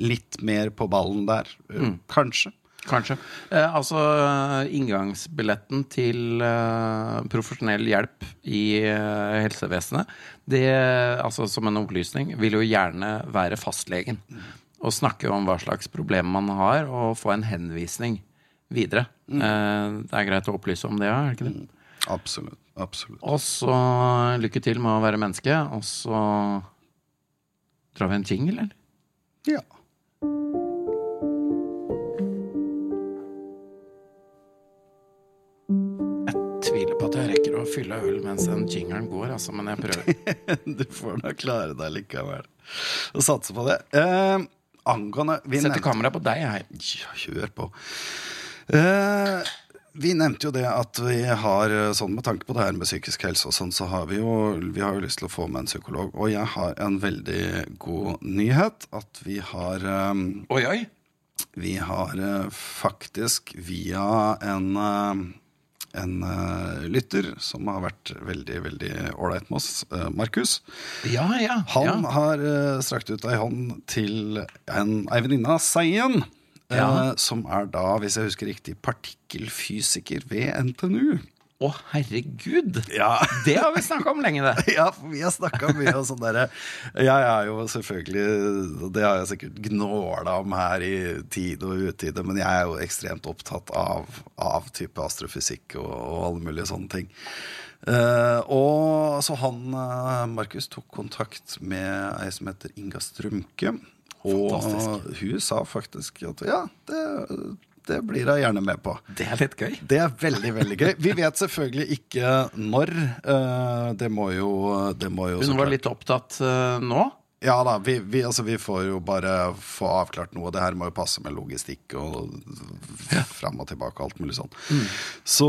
litt mer på ballen der. Uh, Kanskje. Kanskje. Eh, altså, inngangsbilletten til eh, profesjonell hjelp i eh, helsevesenet, det, altså som en opplysning, vil jo gjerne være fastlegen. Og snakke om hva slags problemer man har, og få en henvisning videre. Eh, det er greit å opplyse om det, er det ikke det? Absolutt. absolutt. Og så lykke til med å være menneske, og så drar vi en jingle, eller? Ja. Jeg av fylle øl mens den jingeren går, altså, men jeg prøver. Du får da klare deg likevel. Og satse på det. Eh, angående vi Setter kameraet på deg, jeg. Ja, kjør på. Eh, vi nevnte jo det at vi har, eh, sånn med tanke på det her med psykisk helse og sånn, så har vi jo, vi har jo lyst til å få med en psykolog. Og jeg har en veldig god nyhet. At vi har, eh, Oi, oi. vi har eh, faktisk via en, eh, en uh, lytter som har vært veldig, veldig ålreit med oss, Uh, Markus. Ja, ja. Han ja. har uh, strakt ut ei hånd til en, ei venninne av Seien. som er da, hvis jeg husker riktig, partikkelfysiker ved NTNU. Å, herregud! Ja. Det har vi snakka om lenge, det. Ja, for vi har snakka mye om sånn derre Jeg er jo selvfølgelig Det har jeg sikkert gnåla om her i tide og utide, men jeg er jo ekstremt opptatt av, av type astrofysikk og, og alle mulige sånne ting. Uh, og så han eh, Markus tok kontakt med ei som heter Inga Strømke. Og hun sa faktisk at ja, det, det blir jeg gjerne med på. Det er litt gøy. Det er veldig, veldig gøy. Vi vet selvfølgelig ikke når. eh, det må jo, det må jo Hun var litt opptatt eh, nå. Ja da, vi, vi, altså, vi får jo bare få avklart noe. Det her må jo passe med logistikk og fram og tilbake og alt mulig sånn. Mm. Så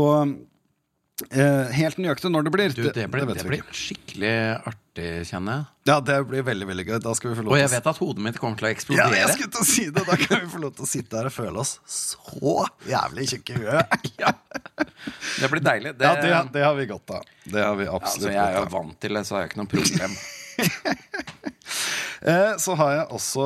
helt nøyaktig når det blir, Du, det blir, det, det blir skikkelig artig, kjenner jeg. Ja, det blir veldig, veldig gøy. Og jeg vet at hodet mitt kommer til å eksplodere. ja, jeg skulle til å si det! Da kan vi få lov til å sitte her og føle oss så jævlig tjukke i huet. Ja. Det blir deilig. Det, Ja, det, det har vi godt av. Det har vi absolutt altså, absolutt jeg er jo vant til det, så har jeg ikke noe problem. Eh, så har jeg også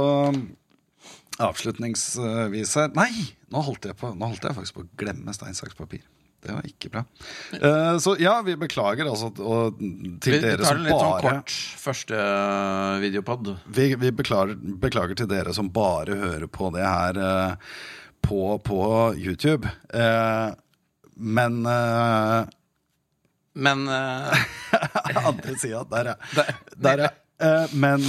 avslutningsvis her Nei! Nå holdt, jeg på, nå holdt jeg faktisk på å glemme stein, saks, papir. Det var ikke bra. Uh, så ja, vi beklager altså og til Vi, vi tar som en litt sånn kort første eh, videopod. Vi, vi beklager, beklager til dere som bare hører på det her uh, på, på YouTube. Uh, men Men Andre sida, der, ja. Der, ja. Men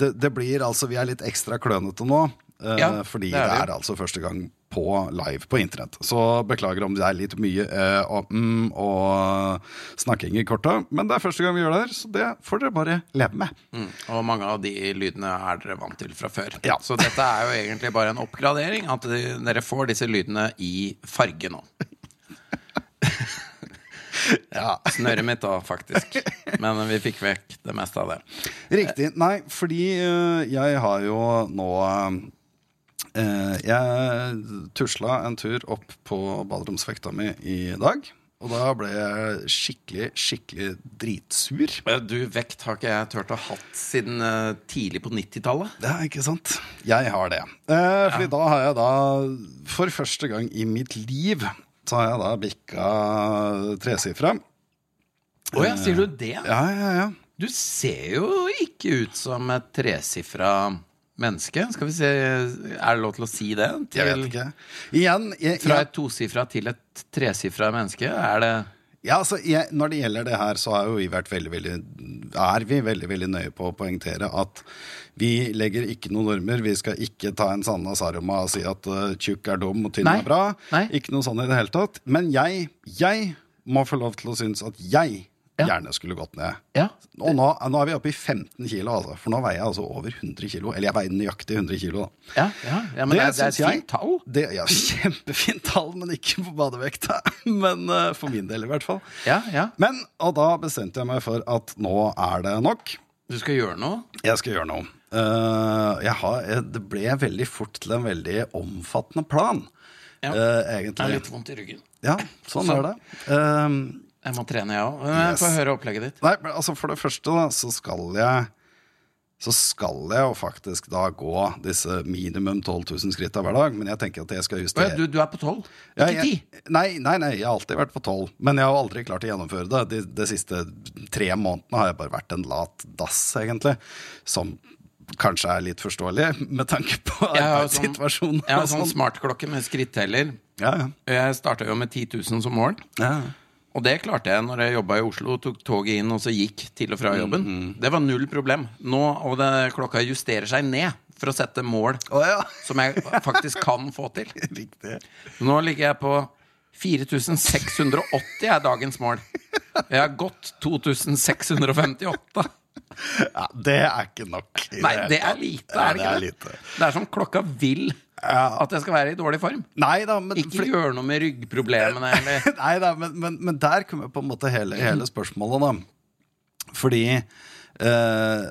det, det blir altså Vi er litt ekstra klønete nå. Eh, Ja, fordi det det er er, altså første gang på live på internett. Så beklager om det er litt mye eh, og, mm, og snakking i korta. Men det er første gang vi gjør det her, så det får dere bare leve med. mm, Og mange av de lydene er dere vant til fra før. Ja. Så dette er jo egentlig bare en oppgradering. At de- dere får disse lydene i farge nå. Ja. Snøret mitt òg, faktisk. Men vi fikk vekk det meste av det. Riktig. Nei, fordi eh, jeg har jo nå eh, Jeg tusla en tur opp på baderomsvekta mi i dag. Og da ble jeg skikkelig, skikkelig dritsur. Eh, Du, vekt har ikke jeg turt å hatt siden eh, tidlig på 90-tallet. Det er ikke sant? Jeg har det. Eh, fordi da har jeg da, for første gang i mitt liv, så har jeg da bikka tresifra. Å ja, sier du det? Ja, ja, ja. Du ser jo ikke ut som et tresifra menneske. Skal vi se, Er det lov til å si det? Jeg vet ikke. Igjen jeg, Fra et tosifra til et tresifra menneske? Er det Ja, altså, jeg, Når det gjelder det her, så er jo vi veldig, veldig, er vi veldig veldig nøye på å poengtere at vi legger ikke noen normer. Vi skal ikke ta en Sanna Saroma og si at uh, tjukk er dum og tynn er bra. Nei. Ikke noe sånn i det hele tatt. Men jeg, jeg må få lov til å synes at jeg Ja. gjerne skulle gått ned. Ja. Og nå, nå er vi oppe i 15 kilo, altså. For nå veier jeg altså over 100 kilo. Eller jeg veier nøyaktig 100 kilo. Da. Ja, ja, ja men det, det er et fint tall. Det, ja, kjempefint tall, men ikke på badevekta. Men uh, for min del, i hvert fall. Ja, ja. Men, og da bestemte jeg meg for at nå er det nok. Du skal gjøre noe? Jeg skal gjøre noe. Uh, jeg har, eh, det ble veldig fort til en veldig omfattende plan, Ja. uh, Jeg har er litt vondt i ryggen. Ja, sånn Så- er det. Eh, Jeg må trene, jeg òg. Yes. Få høre opplegget ditt. Nei, men altså For det første da, så skal jeg Så skal jeg jo faktisk da gå disse minimum 12 000 skritta hver dag. Men jeg tenker at jeg skal justere du, du er på tolv? Ja, Ikke ti? jeg, nei, nei, nei, jeg har alltid vært på 12 Men jeg har aldri klart å gjennomføre det De, de siste tre månedene har jeg bare vært en lat dass egentlig Som kanskje er litt forståelig Med tanke på sånn- arbeidssituasjonen Jeg har sånn sånn. smartklokke med skritteller. Ja, ja, Jeg starta jo med 10 000 som mål. ja. Og det klarte jeg når jeg jobba i Oslo, tok toget inn og så gikk til og fra jobben. Mm, Det var null problem. Nå, og det, klokka justerer seg ned for å sette mål oh, ja, som jeg faktisk kan få til. riktig Nå ligger jeg på 4680 er dagens mål. Jeg har gått 2658. ja, Det er ikke nok Nei, det er lite, er det er det? lite. Det er som klokka vil at jeg skal være i dårlig form. Nei da, men Ikke fordi- gjøre noe med ryggproblemene eller Nei da, men, men, men der kommer på en måte hele, hele spørsmålet, da. Fordi eh,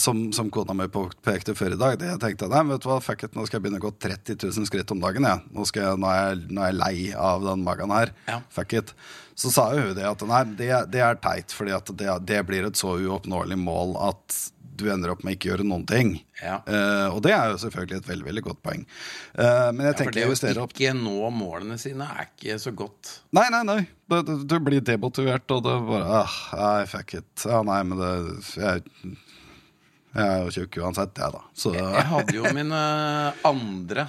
som, som kona mi påpekte før i dag, det jeg tenkte nei, vet du hva, fuck it, nå skal jeg begynne å gå 30 000 skritt om dagen. Ja. Nå, skal jeg, nå, er jeg, nå er jeg lei av den magen her. Ja. Fuck it. Så sa jo hun det at nei, det, det er teit, fordi det, det blir et så uoppnåelig mål at du ender opp med ikke gjøre noen ting. Ja. Uh, og det er jo selvfølgelig et veldig veldig godt poeng. Uh, men jeg ja, tenker det å å justere opp ikke nå målene sine er ikke så godt. Nei, nei, nei. Du, du, du blir demotivert, og det bare ah, Nei, fuck it. Ja, nei, men det Jeg, jeg er jo tjukk uansett, jeg, da. Så Jeg hadde jo min eh, andre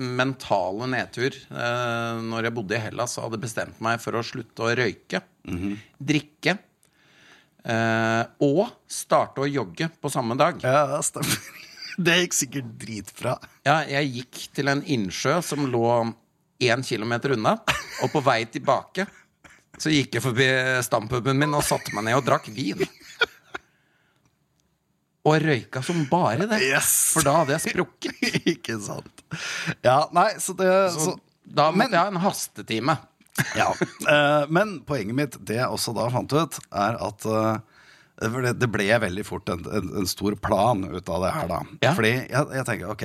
mentale nedtur uh, når jeg bodde i Hellas og hadde bestemt meg for å slutte å røyke, drikke eh, og starte å jogge på samme dag. Ja, stemmer. Det gikk sikkert dritbra. Ja, jeg gikk til en innsjø som lå én kilometer unna, og på vei tilbake så gikk jeg forbi stampuben min og satte meg ned og drakk vin. Og røyka som bare det. Yes. For da hadde jeg sprukket. Ikke sant. Ja, nei, så det Så så, da måtte men- jeg ha en hastetime. Ja. eh, Men poenget mitt, det jeg også da fant ut, er at eh, det, det ble veldig fort en, en, en stor plan ut av det her, da. Ja. Fordi jeg, jeg tenker ok,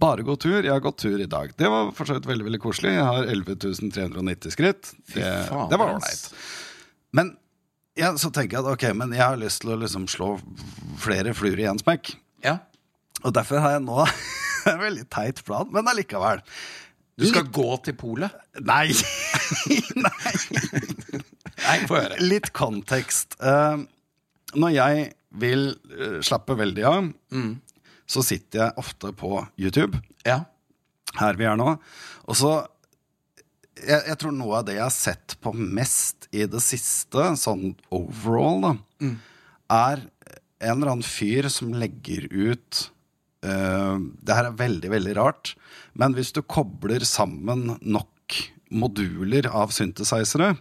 bare gå tur. Jeg har gått tur i dag. Det var for så vidt veldig veldig koselig. Jeg har 11.390 skritt. Det, faen, det var ålreit. Men ja, så tenker jeg at ok, men jeg har lyst til å liksom slå flere fluer i én smekk. Ja. Og derfor har jeg nå en veldig teit plan, men allikevel. Du skal gå til polet? Nei! Nei! Nei, få høre. Litt kontekst. Uh, når jeg vil uh, slappe veldig av, så sitter jeg ofte på YouTube, Ja. her vi er nå. Og så jeg, jeg tror noe av det jeg har sett på mest i det siste, sånn overall, da, er en eller annen fyr som legger ut eh, Det her er veldig, veldig rart, men hvis du kobler sammen nok moduler av synthesizere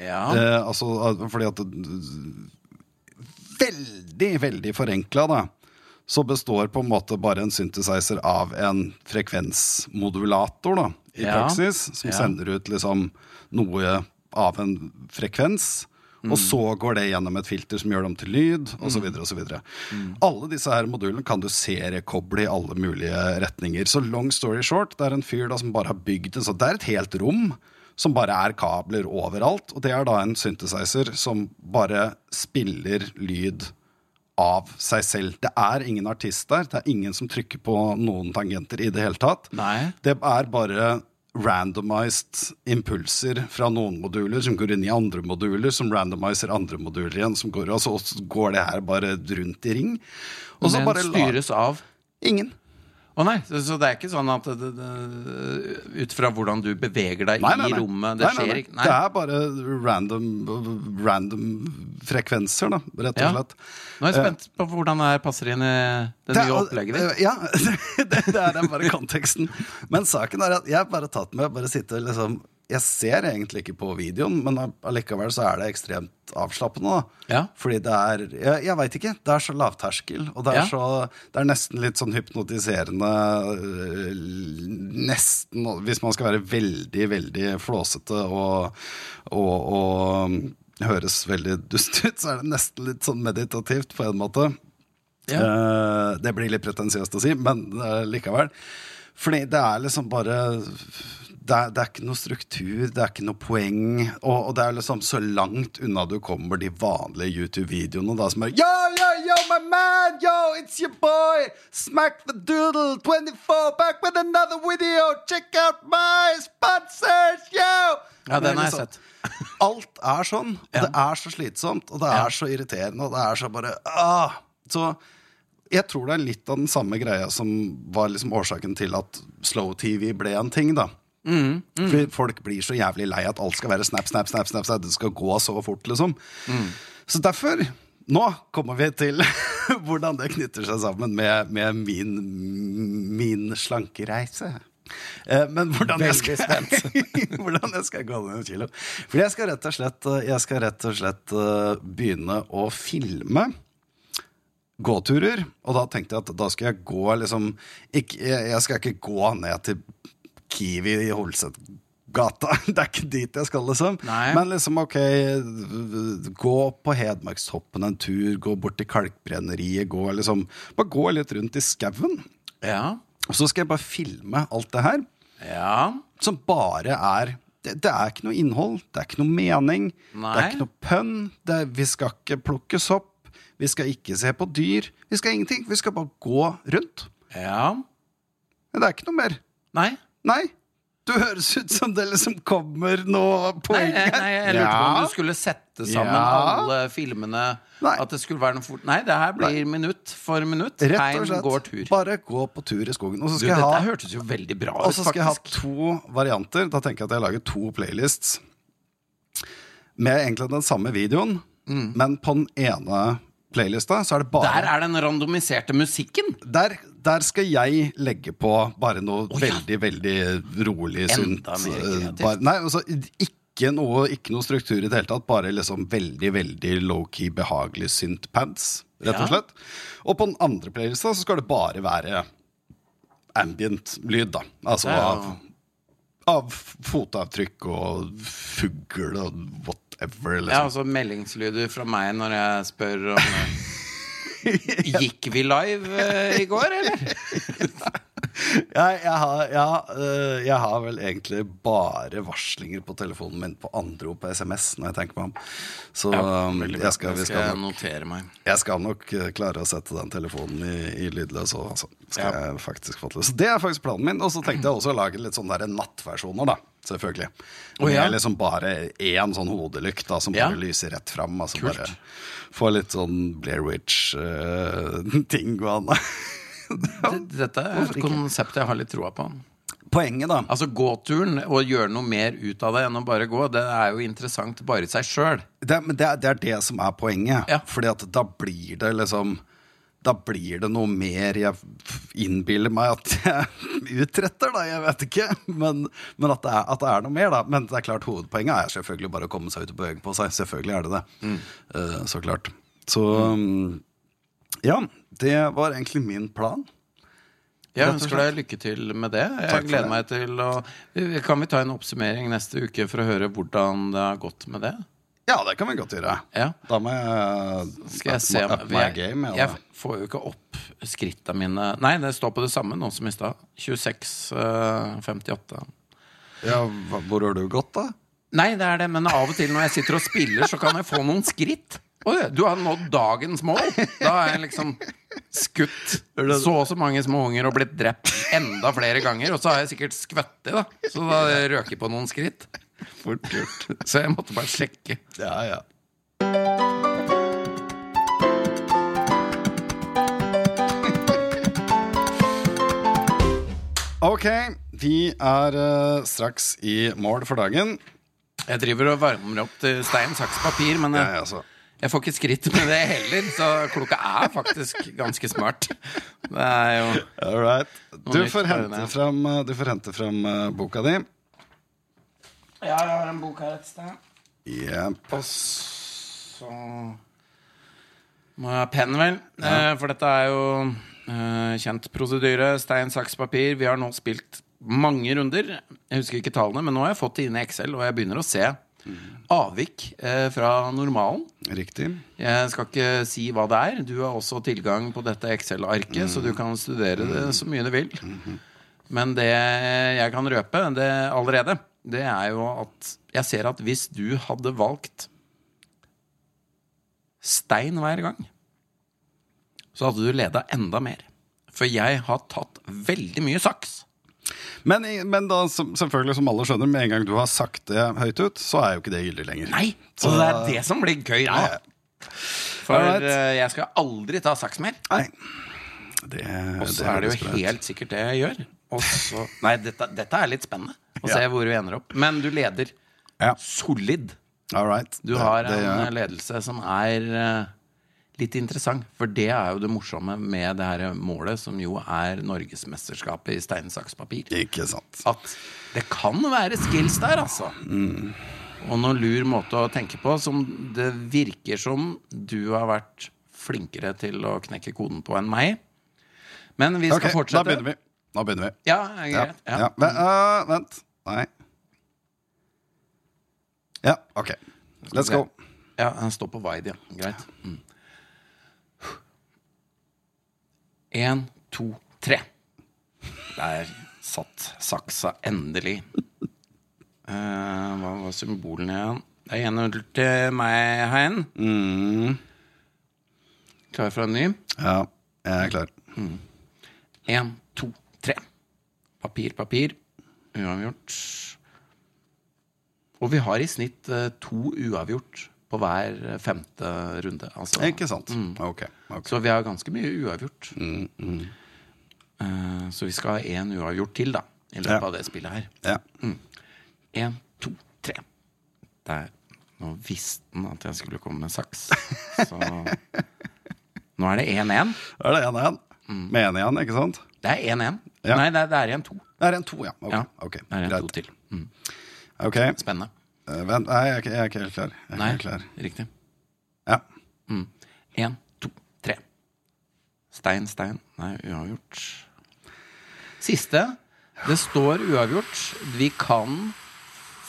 Ja. Eh, altså, fordi at Veldig, veldig forenkla, da. Så består på en måte bare en synthesizer av en frekvensmodulator, da, i Ja. praksis. Som Ja. sender ut liksom noe av en frekvens. Og så går det gjennom et filter som gjør dem til lyd, osv. osv. Alle disse her modulene kan du seriekoble i alle mulige retninger. Så long story short, det er en fyr da som bare har bygd en sånn Det er et helt rom som bare er kabler overalt. Og det er da en synthesizer som bare spiller lyd av seg selv. Det er ingen artist der. Det er ingen som trykker på noen tangenter i det hele tatt. Nei. Det er bare randomized impulser fra noen moduler som går inn i andre moduler, som randomiser andre moduler igjen, som går, og så går det her bare rundt i ring. Og så Den bare styres av Ingen. Å nei, så, så det er ikke sånn at det, det, ut fra hvordan du beveger deg Nei, nei, i rommet Det Nei, nei, skjer ikke Nei. Det er bare random, random frekvenser, da, rett og Ja. slett. Nå er jeg spent på hvordan det passer inn i det, Det nye opplegget ditt. Ja, det, er bare konteksten. Men saken er at jeg bare tatt med bare sitte liksom Jeg ser egentlig ikke på videoen, men allikevel så er det ekstremt avslappende. da Ja. Fordi det er Jeg, jeg veit ikke. Det er så lavterskel, og det er, Ja. så, det er nesten litt sånn hypnotiserende øh, Nesten Hvis man skal være veldig, veldig flåsete og, og, og um, høres veldig dust ut, så er det nesten litt sånn meditativt på en måte. Ja. Eh, det blir litt pretensiøst å si, men likevel. Fordi det er liksom bare det er, det er ikke noe struktur, det er ikke noe poeng. Og, og det er liksom så langt unna du kommer de vanlige YouTube-videoene da som er Yo, yo, yo, my man! Yo, it's your boy! Smack the doodle 24 back with another video! Check out my sponsors! Yo! Ja, den Det har jeg sett. Alt er sånn, og Ja. det er så slitsomt, og det Ja. er så irriterende, og det er så bare ah. Så jeg tror det er litt av den samme greia som var liksom årsaken til at slow-TV ble en ting, da. Mm, Fordi folk blir så jævlig lei at alt skal være snap, snap, snap, snap, snap det skal gå så fort, liksom. Mm. Så derfor nå kommer vi til hvordan det knytter seg sammen med, med min, min slankereise. Eh, Men hvordan jeg, skal, hvordan jeg skal gå ned en kilo. For jeg skal rett og slett, jeg skal rett og slett eh, begynne å filme gåturer. Og da tenkte jeg at da skal jeg gå liksom ikke, jeg skal ikke gå ned til Kiwi i Holsetgata. Det er ikke dit jeg skal, liksom. Nei. Men liksom, ok, gå på Hedmarkstoppen en tur, gå bort til Kalkbrenneriet, gå liksom Bare gå litt rundt i skauen. Ja. Og så skal jeg bare filme alt det her, Ja. som bare er det, det er ikke noe innhold, det er ikke noe mening, det er ikke noe pønn, det, vi skal ikke plukkes opp. Vi skal ikke se på dyr. Vi skal ingenting. Vi skal bare gå rundt. Ja. Det er ikke noe mer. Nei. Nei. Du høres ut som det liksom kommer noe poeng her. nei, jeg lurte på om du skulle sette sammen Ja. alle filmene. Nei. At det skulle være noe fort Nei, det her blir minutt for minutt. Rett og slett. går tur. Bare gå på tur i skogen. Og så Du, skal, dette ha, hørtes jo veldig bra og ut, så skal jeg ha faktisk. to varianter. Da tenker jeg at jeg lager to playlists med egentlig den samme videoen, men på den ene playlista så er det bare Mm. Der er den randomiserte musikken! Der, der skal jeg legge på bare noe oh, ja. veldig, veldig rolig, sunt. Eh. Bare, nei, altså, ikke noe, ikke noe struktur i det hele tatt. Bare liksom veldig, veldig low-key, behagelig synt-pants, rett og Ja. slett. Og på den andre playlista så skal det bare være ambient lyd, da. Altså er av, av fotavtrykk og fugl og whatever, Ja, liksom. altså meldingslyder fra meg når jeg spør om Gikk vi live uh, i går, eller? Jeg, jeg, har, ja, øh, jeg har vel egentlig bare varslinger på telefonen min på anrop på SMS, når jeg tenker meg om. Så ja, jeg, skal, skal jeg nok, notere meg. jeg skal nok øh, klare å sette den telefonen i, i lydløs òg, altså. Skal Ja. jeg faktisk få til. Så det er faktisk planen min. Og så tenkte jeg også å lage litt sånne nattversjoner, da. Selvfølgelig. Å, ja. Med liksom bare én sånn hodelykt da, som Ja. bare lyser rett fram. Altså Kult. bare få litt sånn Blair Witch-ting gående. Det- Dette er et konsept jeg har litt troa på. Poenget, da. Altså Gåturen, å gjøre noe mer ut av det enn å bare gå, det er jo interessant bare i seg sjøl. Det, men det, er- det er det som er poenget. Ja. Fordi at da blir det liksom Da blir det noe mer jeg innbiller meg at jeg utretter, da. Jeg vet ikke. Men, men at, det er, at det er noe mer, da. Men det er klart hovedpoenget er selvfølgelig bare å komme seg ut og bevege på seg. Selvfølgelig er det det. Mm. Uh, så klart. Så um, ja. Det var egentlig min plan. Jeg ønsker deg lykke til med det. Jeg gleder det. meg til å Kan vi ta en oppsummering neste uke for å høre hvordan det har gått med det? Ja, det kan vi godt gjøre. Ja. Da må jeg Skal jeg se up my jeg, game. jeg Ja, får jo ikke opp skritta mine Nei, det står på det samme nå som i stad. 26, eh, 58. Ja, hvor har du gått, da? Nei, det er det, men av og til når jeg sitter og spiller, så kan jeg få noen skritt. Du har nådd dagens mål! Da har jeg liksom skutt så og så mange små unger og blitt drept enda flere ganger. Og så har jeg sikkert skvettet, da. Så da røker jeg på noen skritt. Fort gjort. Så jeg måtte bare sjekke. Ja, ja. Ok, vi er uh, straks i mål for dagen. Jeg driver og varmer opp til stein, saks, papir, men Ja, jeg, ja, så. Jeg får ikke skritt med det heller. Så klokka er faktisk ganske smart. Det er jo All right. Du får hente fram, eh, du får hente fram eh, boka di. Ja, jeg har en bok her et sted. Yep. Og så må jeg ha penn, vel. Ja. for dette er jo eh, kjent prosedyre. Stein, saks, papir. Vi har nå spilt mange runder. Jeg husker ikke tallene, men nå har jeg fått det inn i Excel, og jeg begynner å se avvik eh, fra normalen. Riktig. Jeg skal ikke si hva det er. Du har også tilgang på dette Excel-arket, så du kan studere det så mye du vil. Men det jeg kan røpe det allerede, det er jo at jeg ser at hvis du hadde valgt stein hver gang, så hadde du leda enda mer. For jeg har tatt veldig mye saks. Men, men da, som- selvfølgelig, som alle skjønner, med en gang du har sagt det høyt ut, så er jo ikke det gyldig lenger. Nei, så det er det som blir gøy nå. For eh, jeg skal aldri ta saks mer. Nei. Det, Og så er det jo bra helt sikkert det jeg gjør. Også, Nei, dette, dette er litt spennende. Å Ja. se hvor vi ender opp. Men du leder Ja. solid. All right. Du har det det, en ledelse som er eh, litt interessant. For det er jo det morsomme med det her målet, som jo er Norgesmesterskapet i stein, saks, papir. Ikke sant. At det kan være skills der, altså. Og noen lur måte å tenke på som det virker som du har vært flinkere til å knekke koden på enn meg. Men vi skal okay, fortsette. da begynner vi. Da begynner vi. Ja, er Ja, greit. ja. Ja. Men, øh, vent. Nei. Ja, ok. Let's go. Ja, han står på wide, ja. Greit. Mm. En, to, tre. Der satt saksa endelig. Uh, hva var symbolene igjen? Det er 1-0 til meg, Hein. Mm. Klar for en ny? Ja, jeg er klar. Én, to, tre. Papir, papir. Uavgjort. Og vi har i snitt eh, to uavgjort på hver eh, femte runde. Altså, Ikke sant? Ok. ok. Så vi har ganske mye uavgjort. Mm, Eh, så vi skal ha én uavgjort til, da, i løpet Ja. av det spillet her. Ja. Én, to, tre. Der. Nå visste han at jeg skulle komme med saks. Så nå er det 1-1. Da er det 1-1. Med 1 igjen, ikke sant? Det er 1-1. Ja. Nei, det er- det er 1-2. Det er 1-2, ja. Ok, Ja, ok, det er en to greit. til. Mm. Ok, Spennende. Eh, vent, nei, jeg er ikke, jeg er ikke helt klar. Jeg er Nei, ikke helt klar. riktig. Ja. Én, to, tre. Stein, stein. Nei, uavgjort. Siste. Det står uavgjort. Vi kan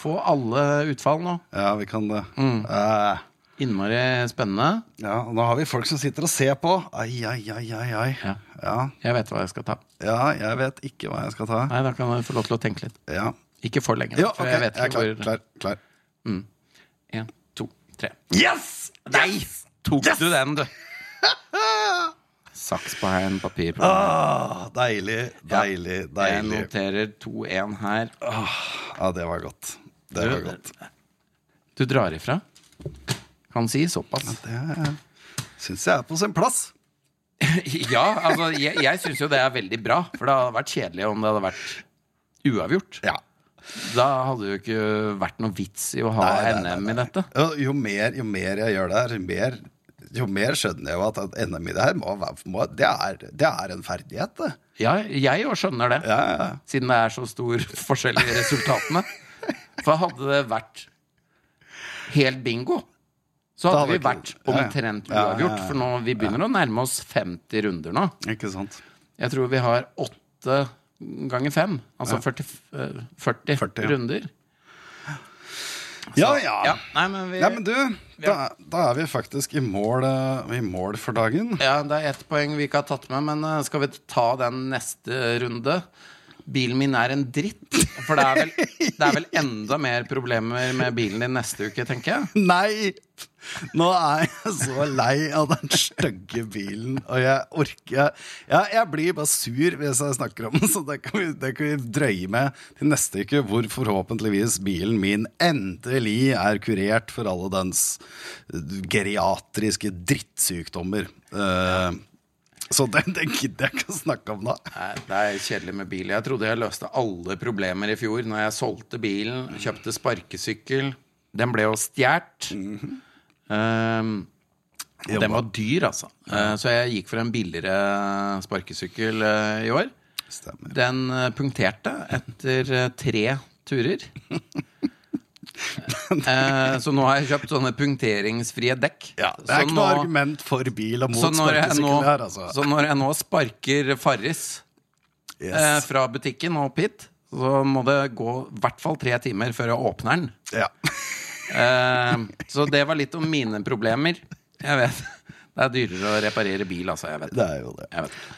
få alle utfall nå. ja, vi kan det. Mm. Uh. Innmari spennende. ja, og nå har vi folk som sitter og ser på. Ai, ai, ai, ai, ai. Ja. Ja, Jeg vet hva jeg skal ta. ja, jeg vet ikke hva jeg skal ta. Nei, Da kan du få lov til å tenke litt. Ja, Ikke for lenge. ja for ok, jeg vet jeg er klar, hvor klar, klar. En, to, tre. Yes! Nei! Tok du den, du? Saks på en papir på Ah, deilig, Ja. deilig, Jeg noterer 2-1 her. Ja, det var godt. Det var godt. Du drar ifra? Kan si såpass. Det syns jeg er på sin plass. Ja, altså, jeg, jeg syns jo det er veldig bra. For det hadde vært kjedelig om det hadde vært uavgjort. Ja. Da hadde det jo ikke vært noe vits i å ha Nei, nei, nei, NM nei. i dette. Jo, jo, mer, jo mer jeg gjør det her, jo mer, jo mer skjønner jeg jo at, at NM i det her må, være- må, det, er, det er en ferdighet, det. Ja, jeg òg skjønner det. Ja, ja. Siden det er så stor forskjell i resultatene. For hadde det vært helt bingo, så hadde hadde vi vært omtrent Ja, ja, ja, uavgjort. For nå, vi begynner å nærme oss 50 runder nå. Ikke sant? Jeg tror vi har åtte ganger fem. Altså 40, eh, 40, 40, ja. runder. Ja, ja. Ja, nei, men vi, Ja, men du, da, da er vi faktisk i mål, eh, i mål for dagen. Ja, det er ett poeng vi ikke har tatt med, men eh, skal vi ta den neste runde? Bilen min er en dritt. For det er vel, det er vel enda mer problemer med bilen din neste uke, tenker jeg. Nei! Nå er jeg så lei av den stygge bilen, og jeg orker Ja, jeg blir bare sur hvis jeg snakker om den, så det kan, vi, det kan vi drøye med til neste uke, hvor forhåpentligvis bilen min endelig er kurert for alle dens geriatriske drittsykdommer. Eh, så det, den gidder jeg ikke å snakke om nå. Nei, Det er kjedelig med bil. Jeg trodde jeg løste alle problemer i fjor når jeg solgte bilen, kjøpte sparkesykkel. Den ble jo stjålet. Um, og den var dyr, altså. Uh, så jeg gikk for en billigere sparkesykkel uh, i år. Stemmer. Den eh, punkterte etter tre turer. Eh, så nå har jeg kjøpt sånne punkteringsfrie dekk. Ja, det er Så ikke noe argument for bil og mot sparkesykkel her, altså. så når jeg nå sparker Farris Yes. eh, fra butikken og opp hit, så må det gå i hvert fall tre timer før jeg åpner den. Ja. Eh, så det var litt om mine problemer. Jeg vet. Det er dyrere å reparere bil, altså. Jeg vet. Det er jo det.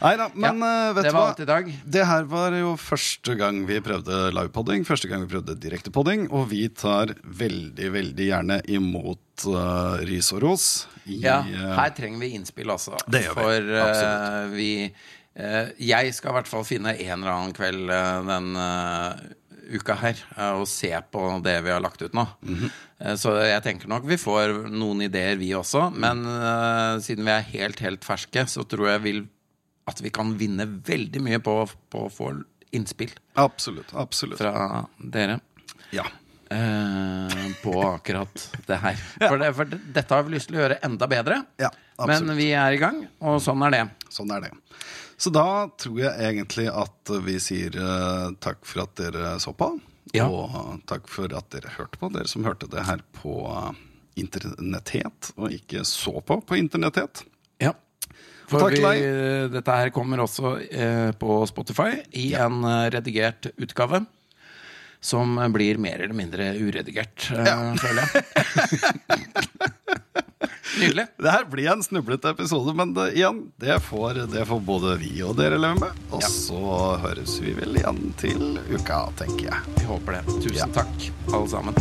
Nei da, men Ja, eh, vet det du var hva? alt i dag. Det her var jo første gang vi prøvde livepodding, første gang vi prøvde direktepodding, og vi tar veldig, veldig gjerne imot uh, ris og ros. I, Ja, eh, her trenger vi innspill, altså. Det gjør vi. For uh, vi Jeg skal i hvert fall finne en eller annen kveld den uka her eh, og se på det vi har lagt ut nå. Mm -hmm. så jeg tenker nok vi får noen ideer, vi også. Men uh, siden vi er helt, helt ferske, så tror jeg vil, at vi kan vinne veldig mye på, på å få innspill Absolutt. Absolutt. fra dere. Ja. Uh, på akkurat det her. For, det, for dette har vi lyst til å gjøre enda bedre. Ja, absolutt. Men vi er i gang, og sånn er det. Sånn er det. Så da tror jeg egentlig at vi sier eh, takk for at dere så på. Ja. Og takk for at dere hørte på, dere som hørte det her på uh, internettet, og ikke så på på internettet. Ja. For vi, dette her kommer også eh, på Spotify i en eh, redigert utgave. Som blir mer eller mindre uredigert, ja. føler jeg. Nydelig. Det her blir en snublete episode, men det, igjen, det får, det får både vi og dere leve med. Og Ja. så høres vi vel igjen til uka, tenker jeg. Vi håper det. Tusen Ja. takk, alle sammen.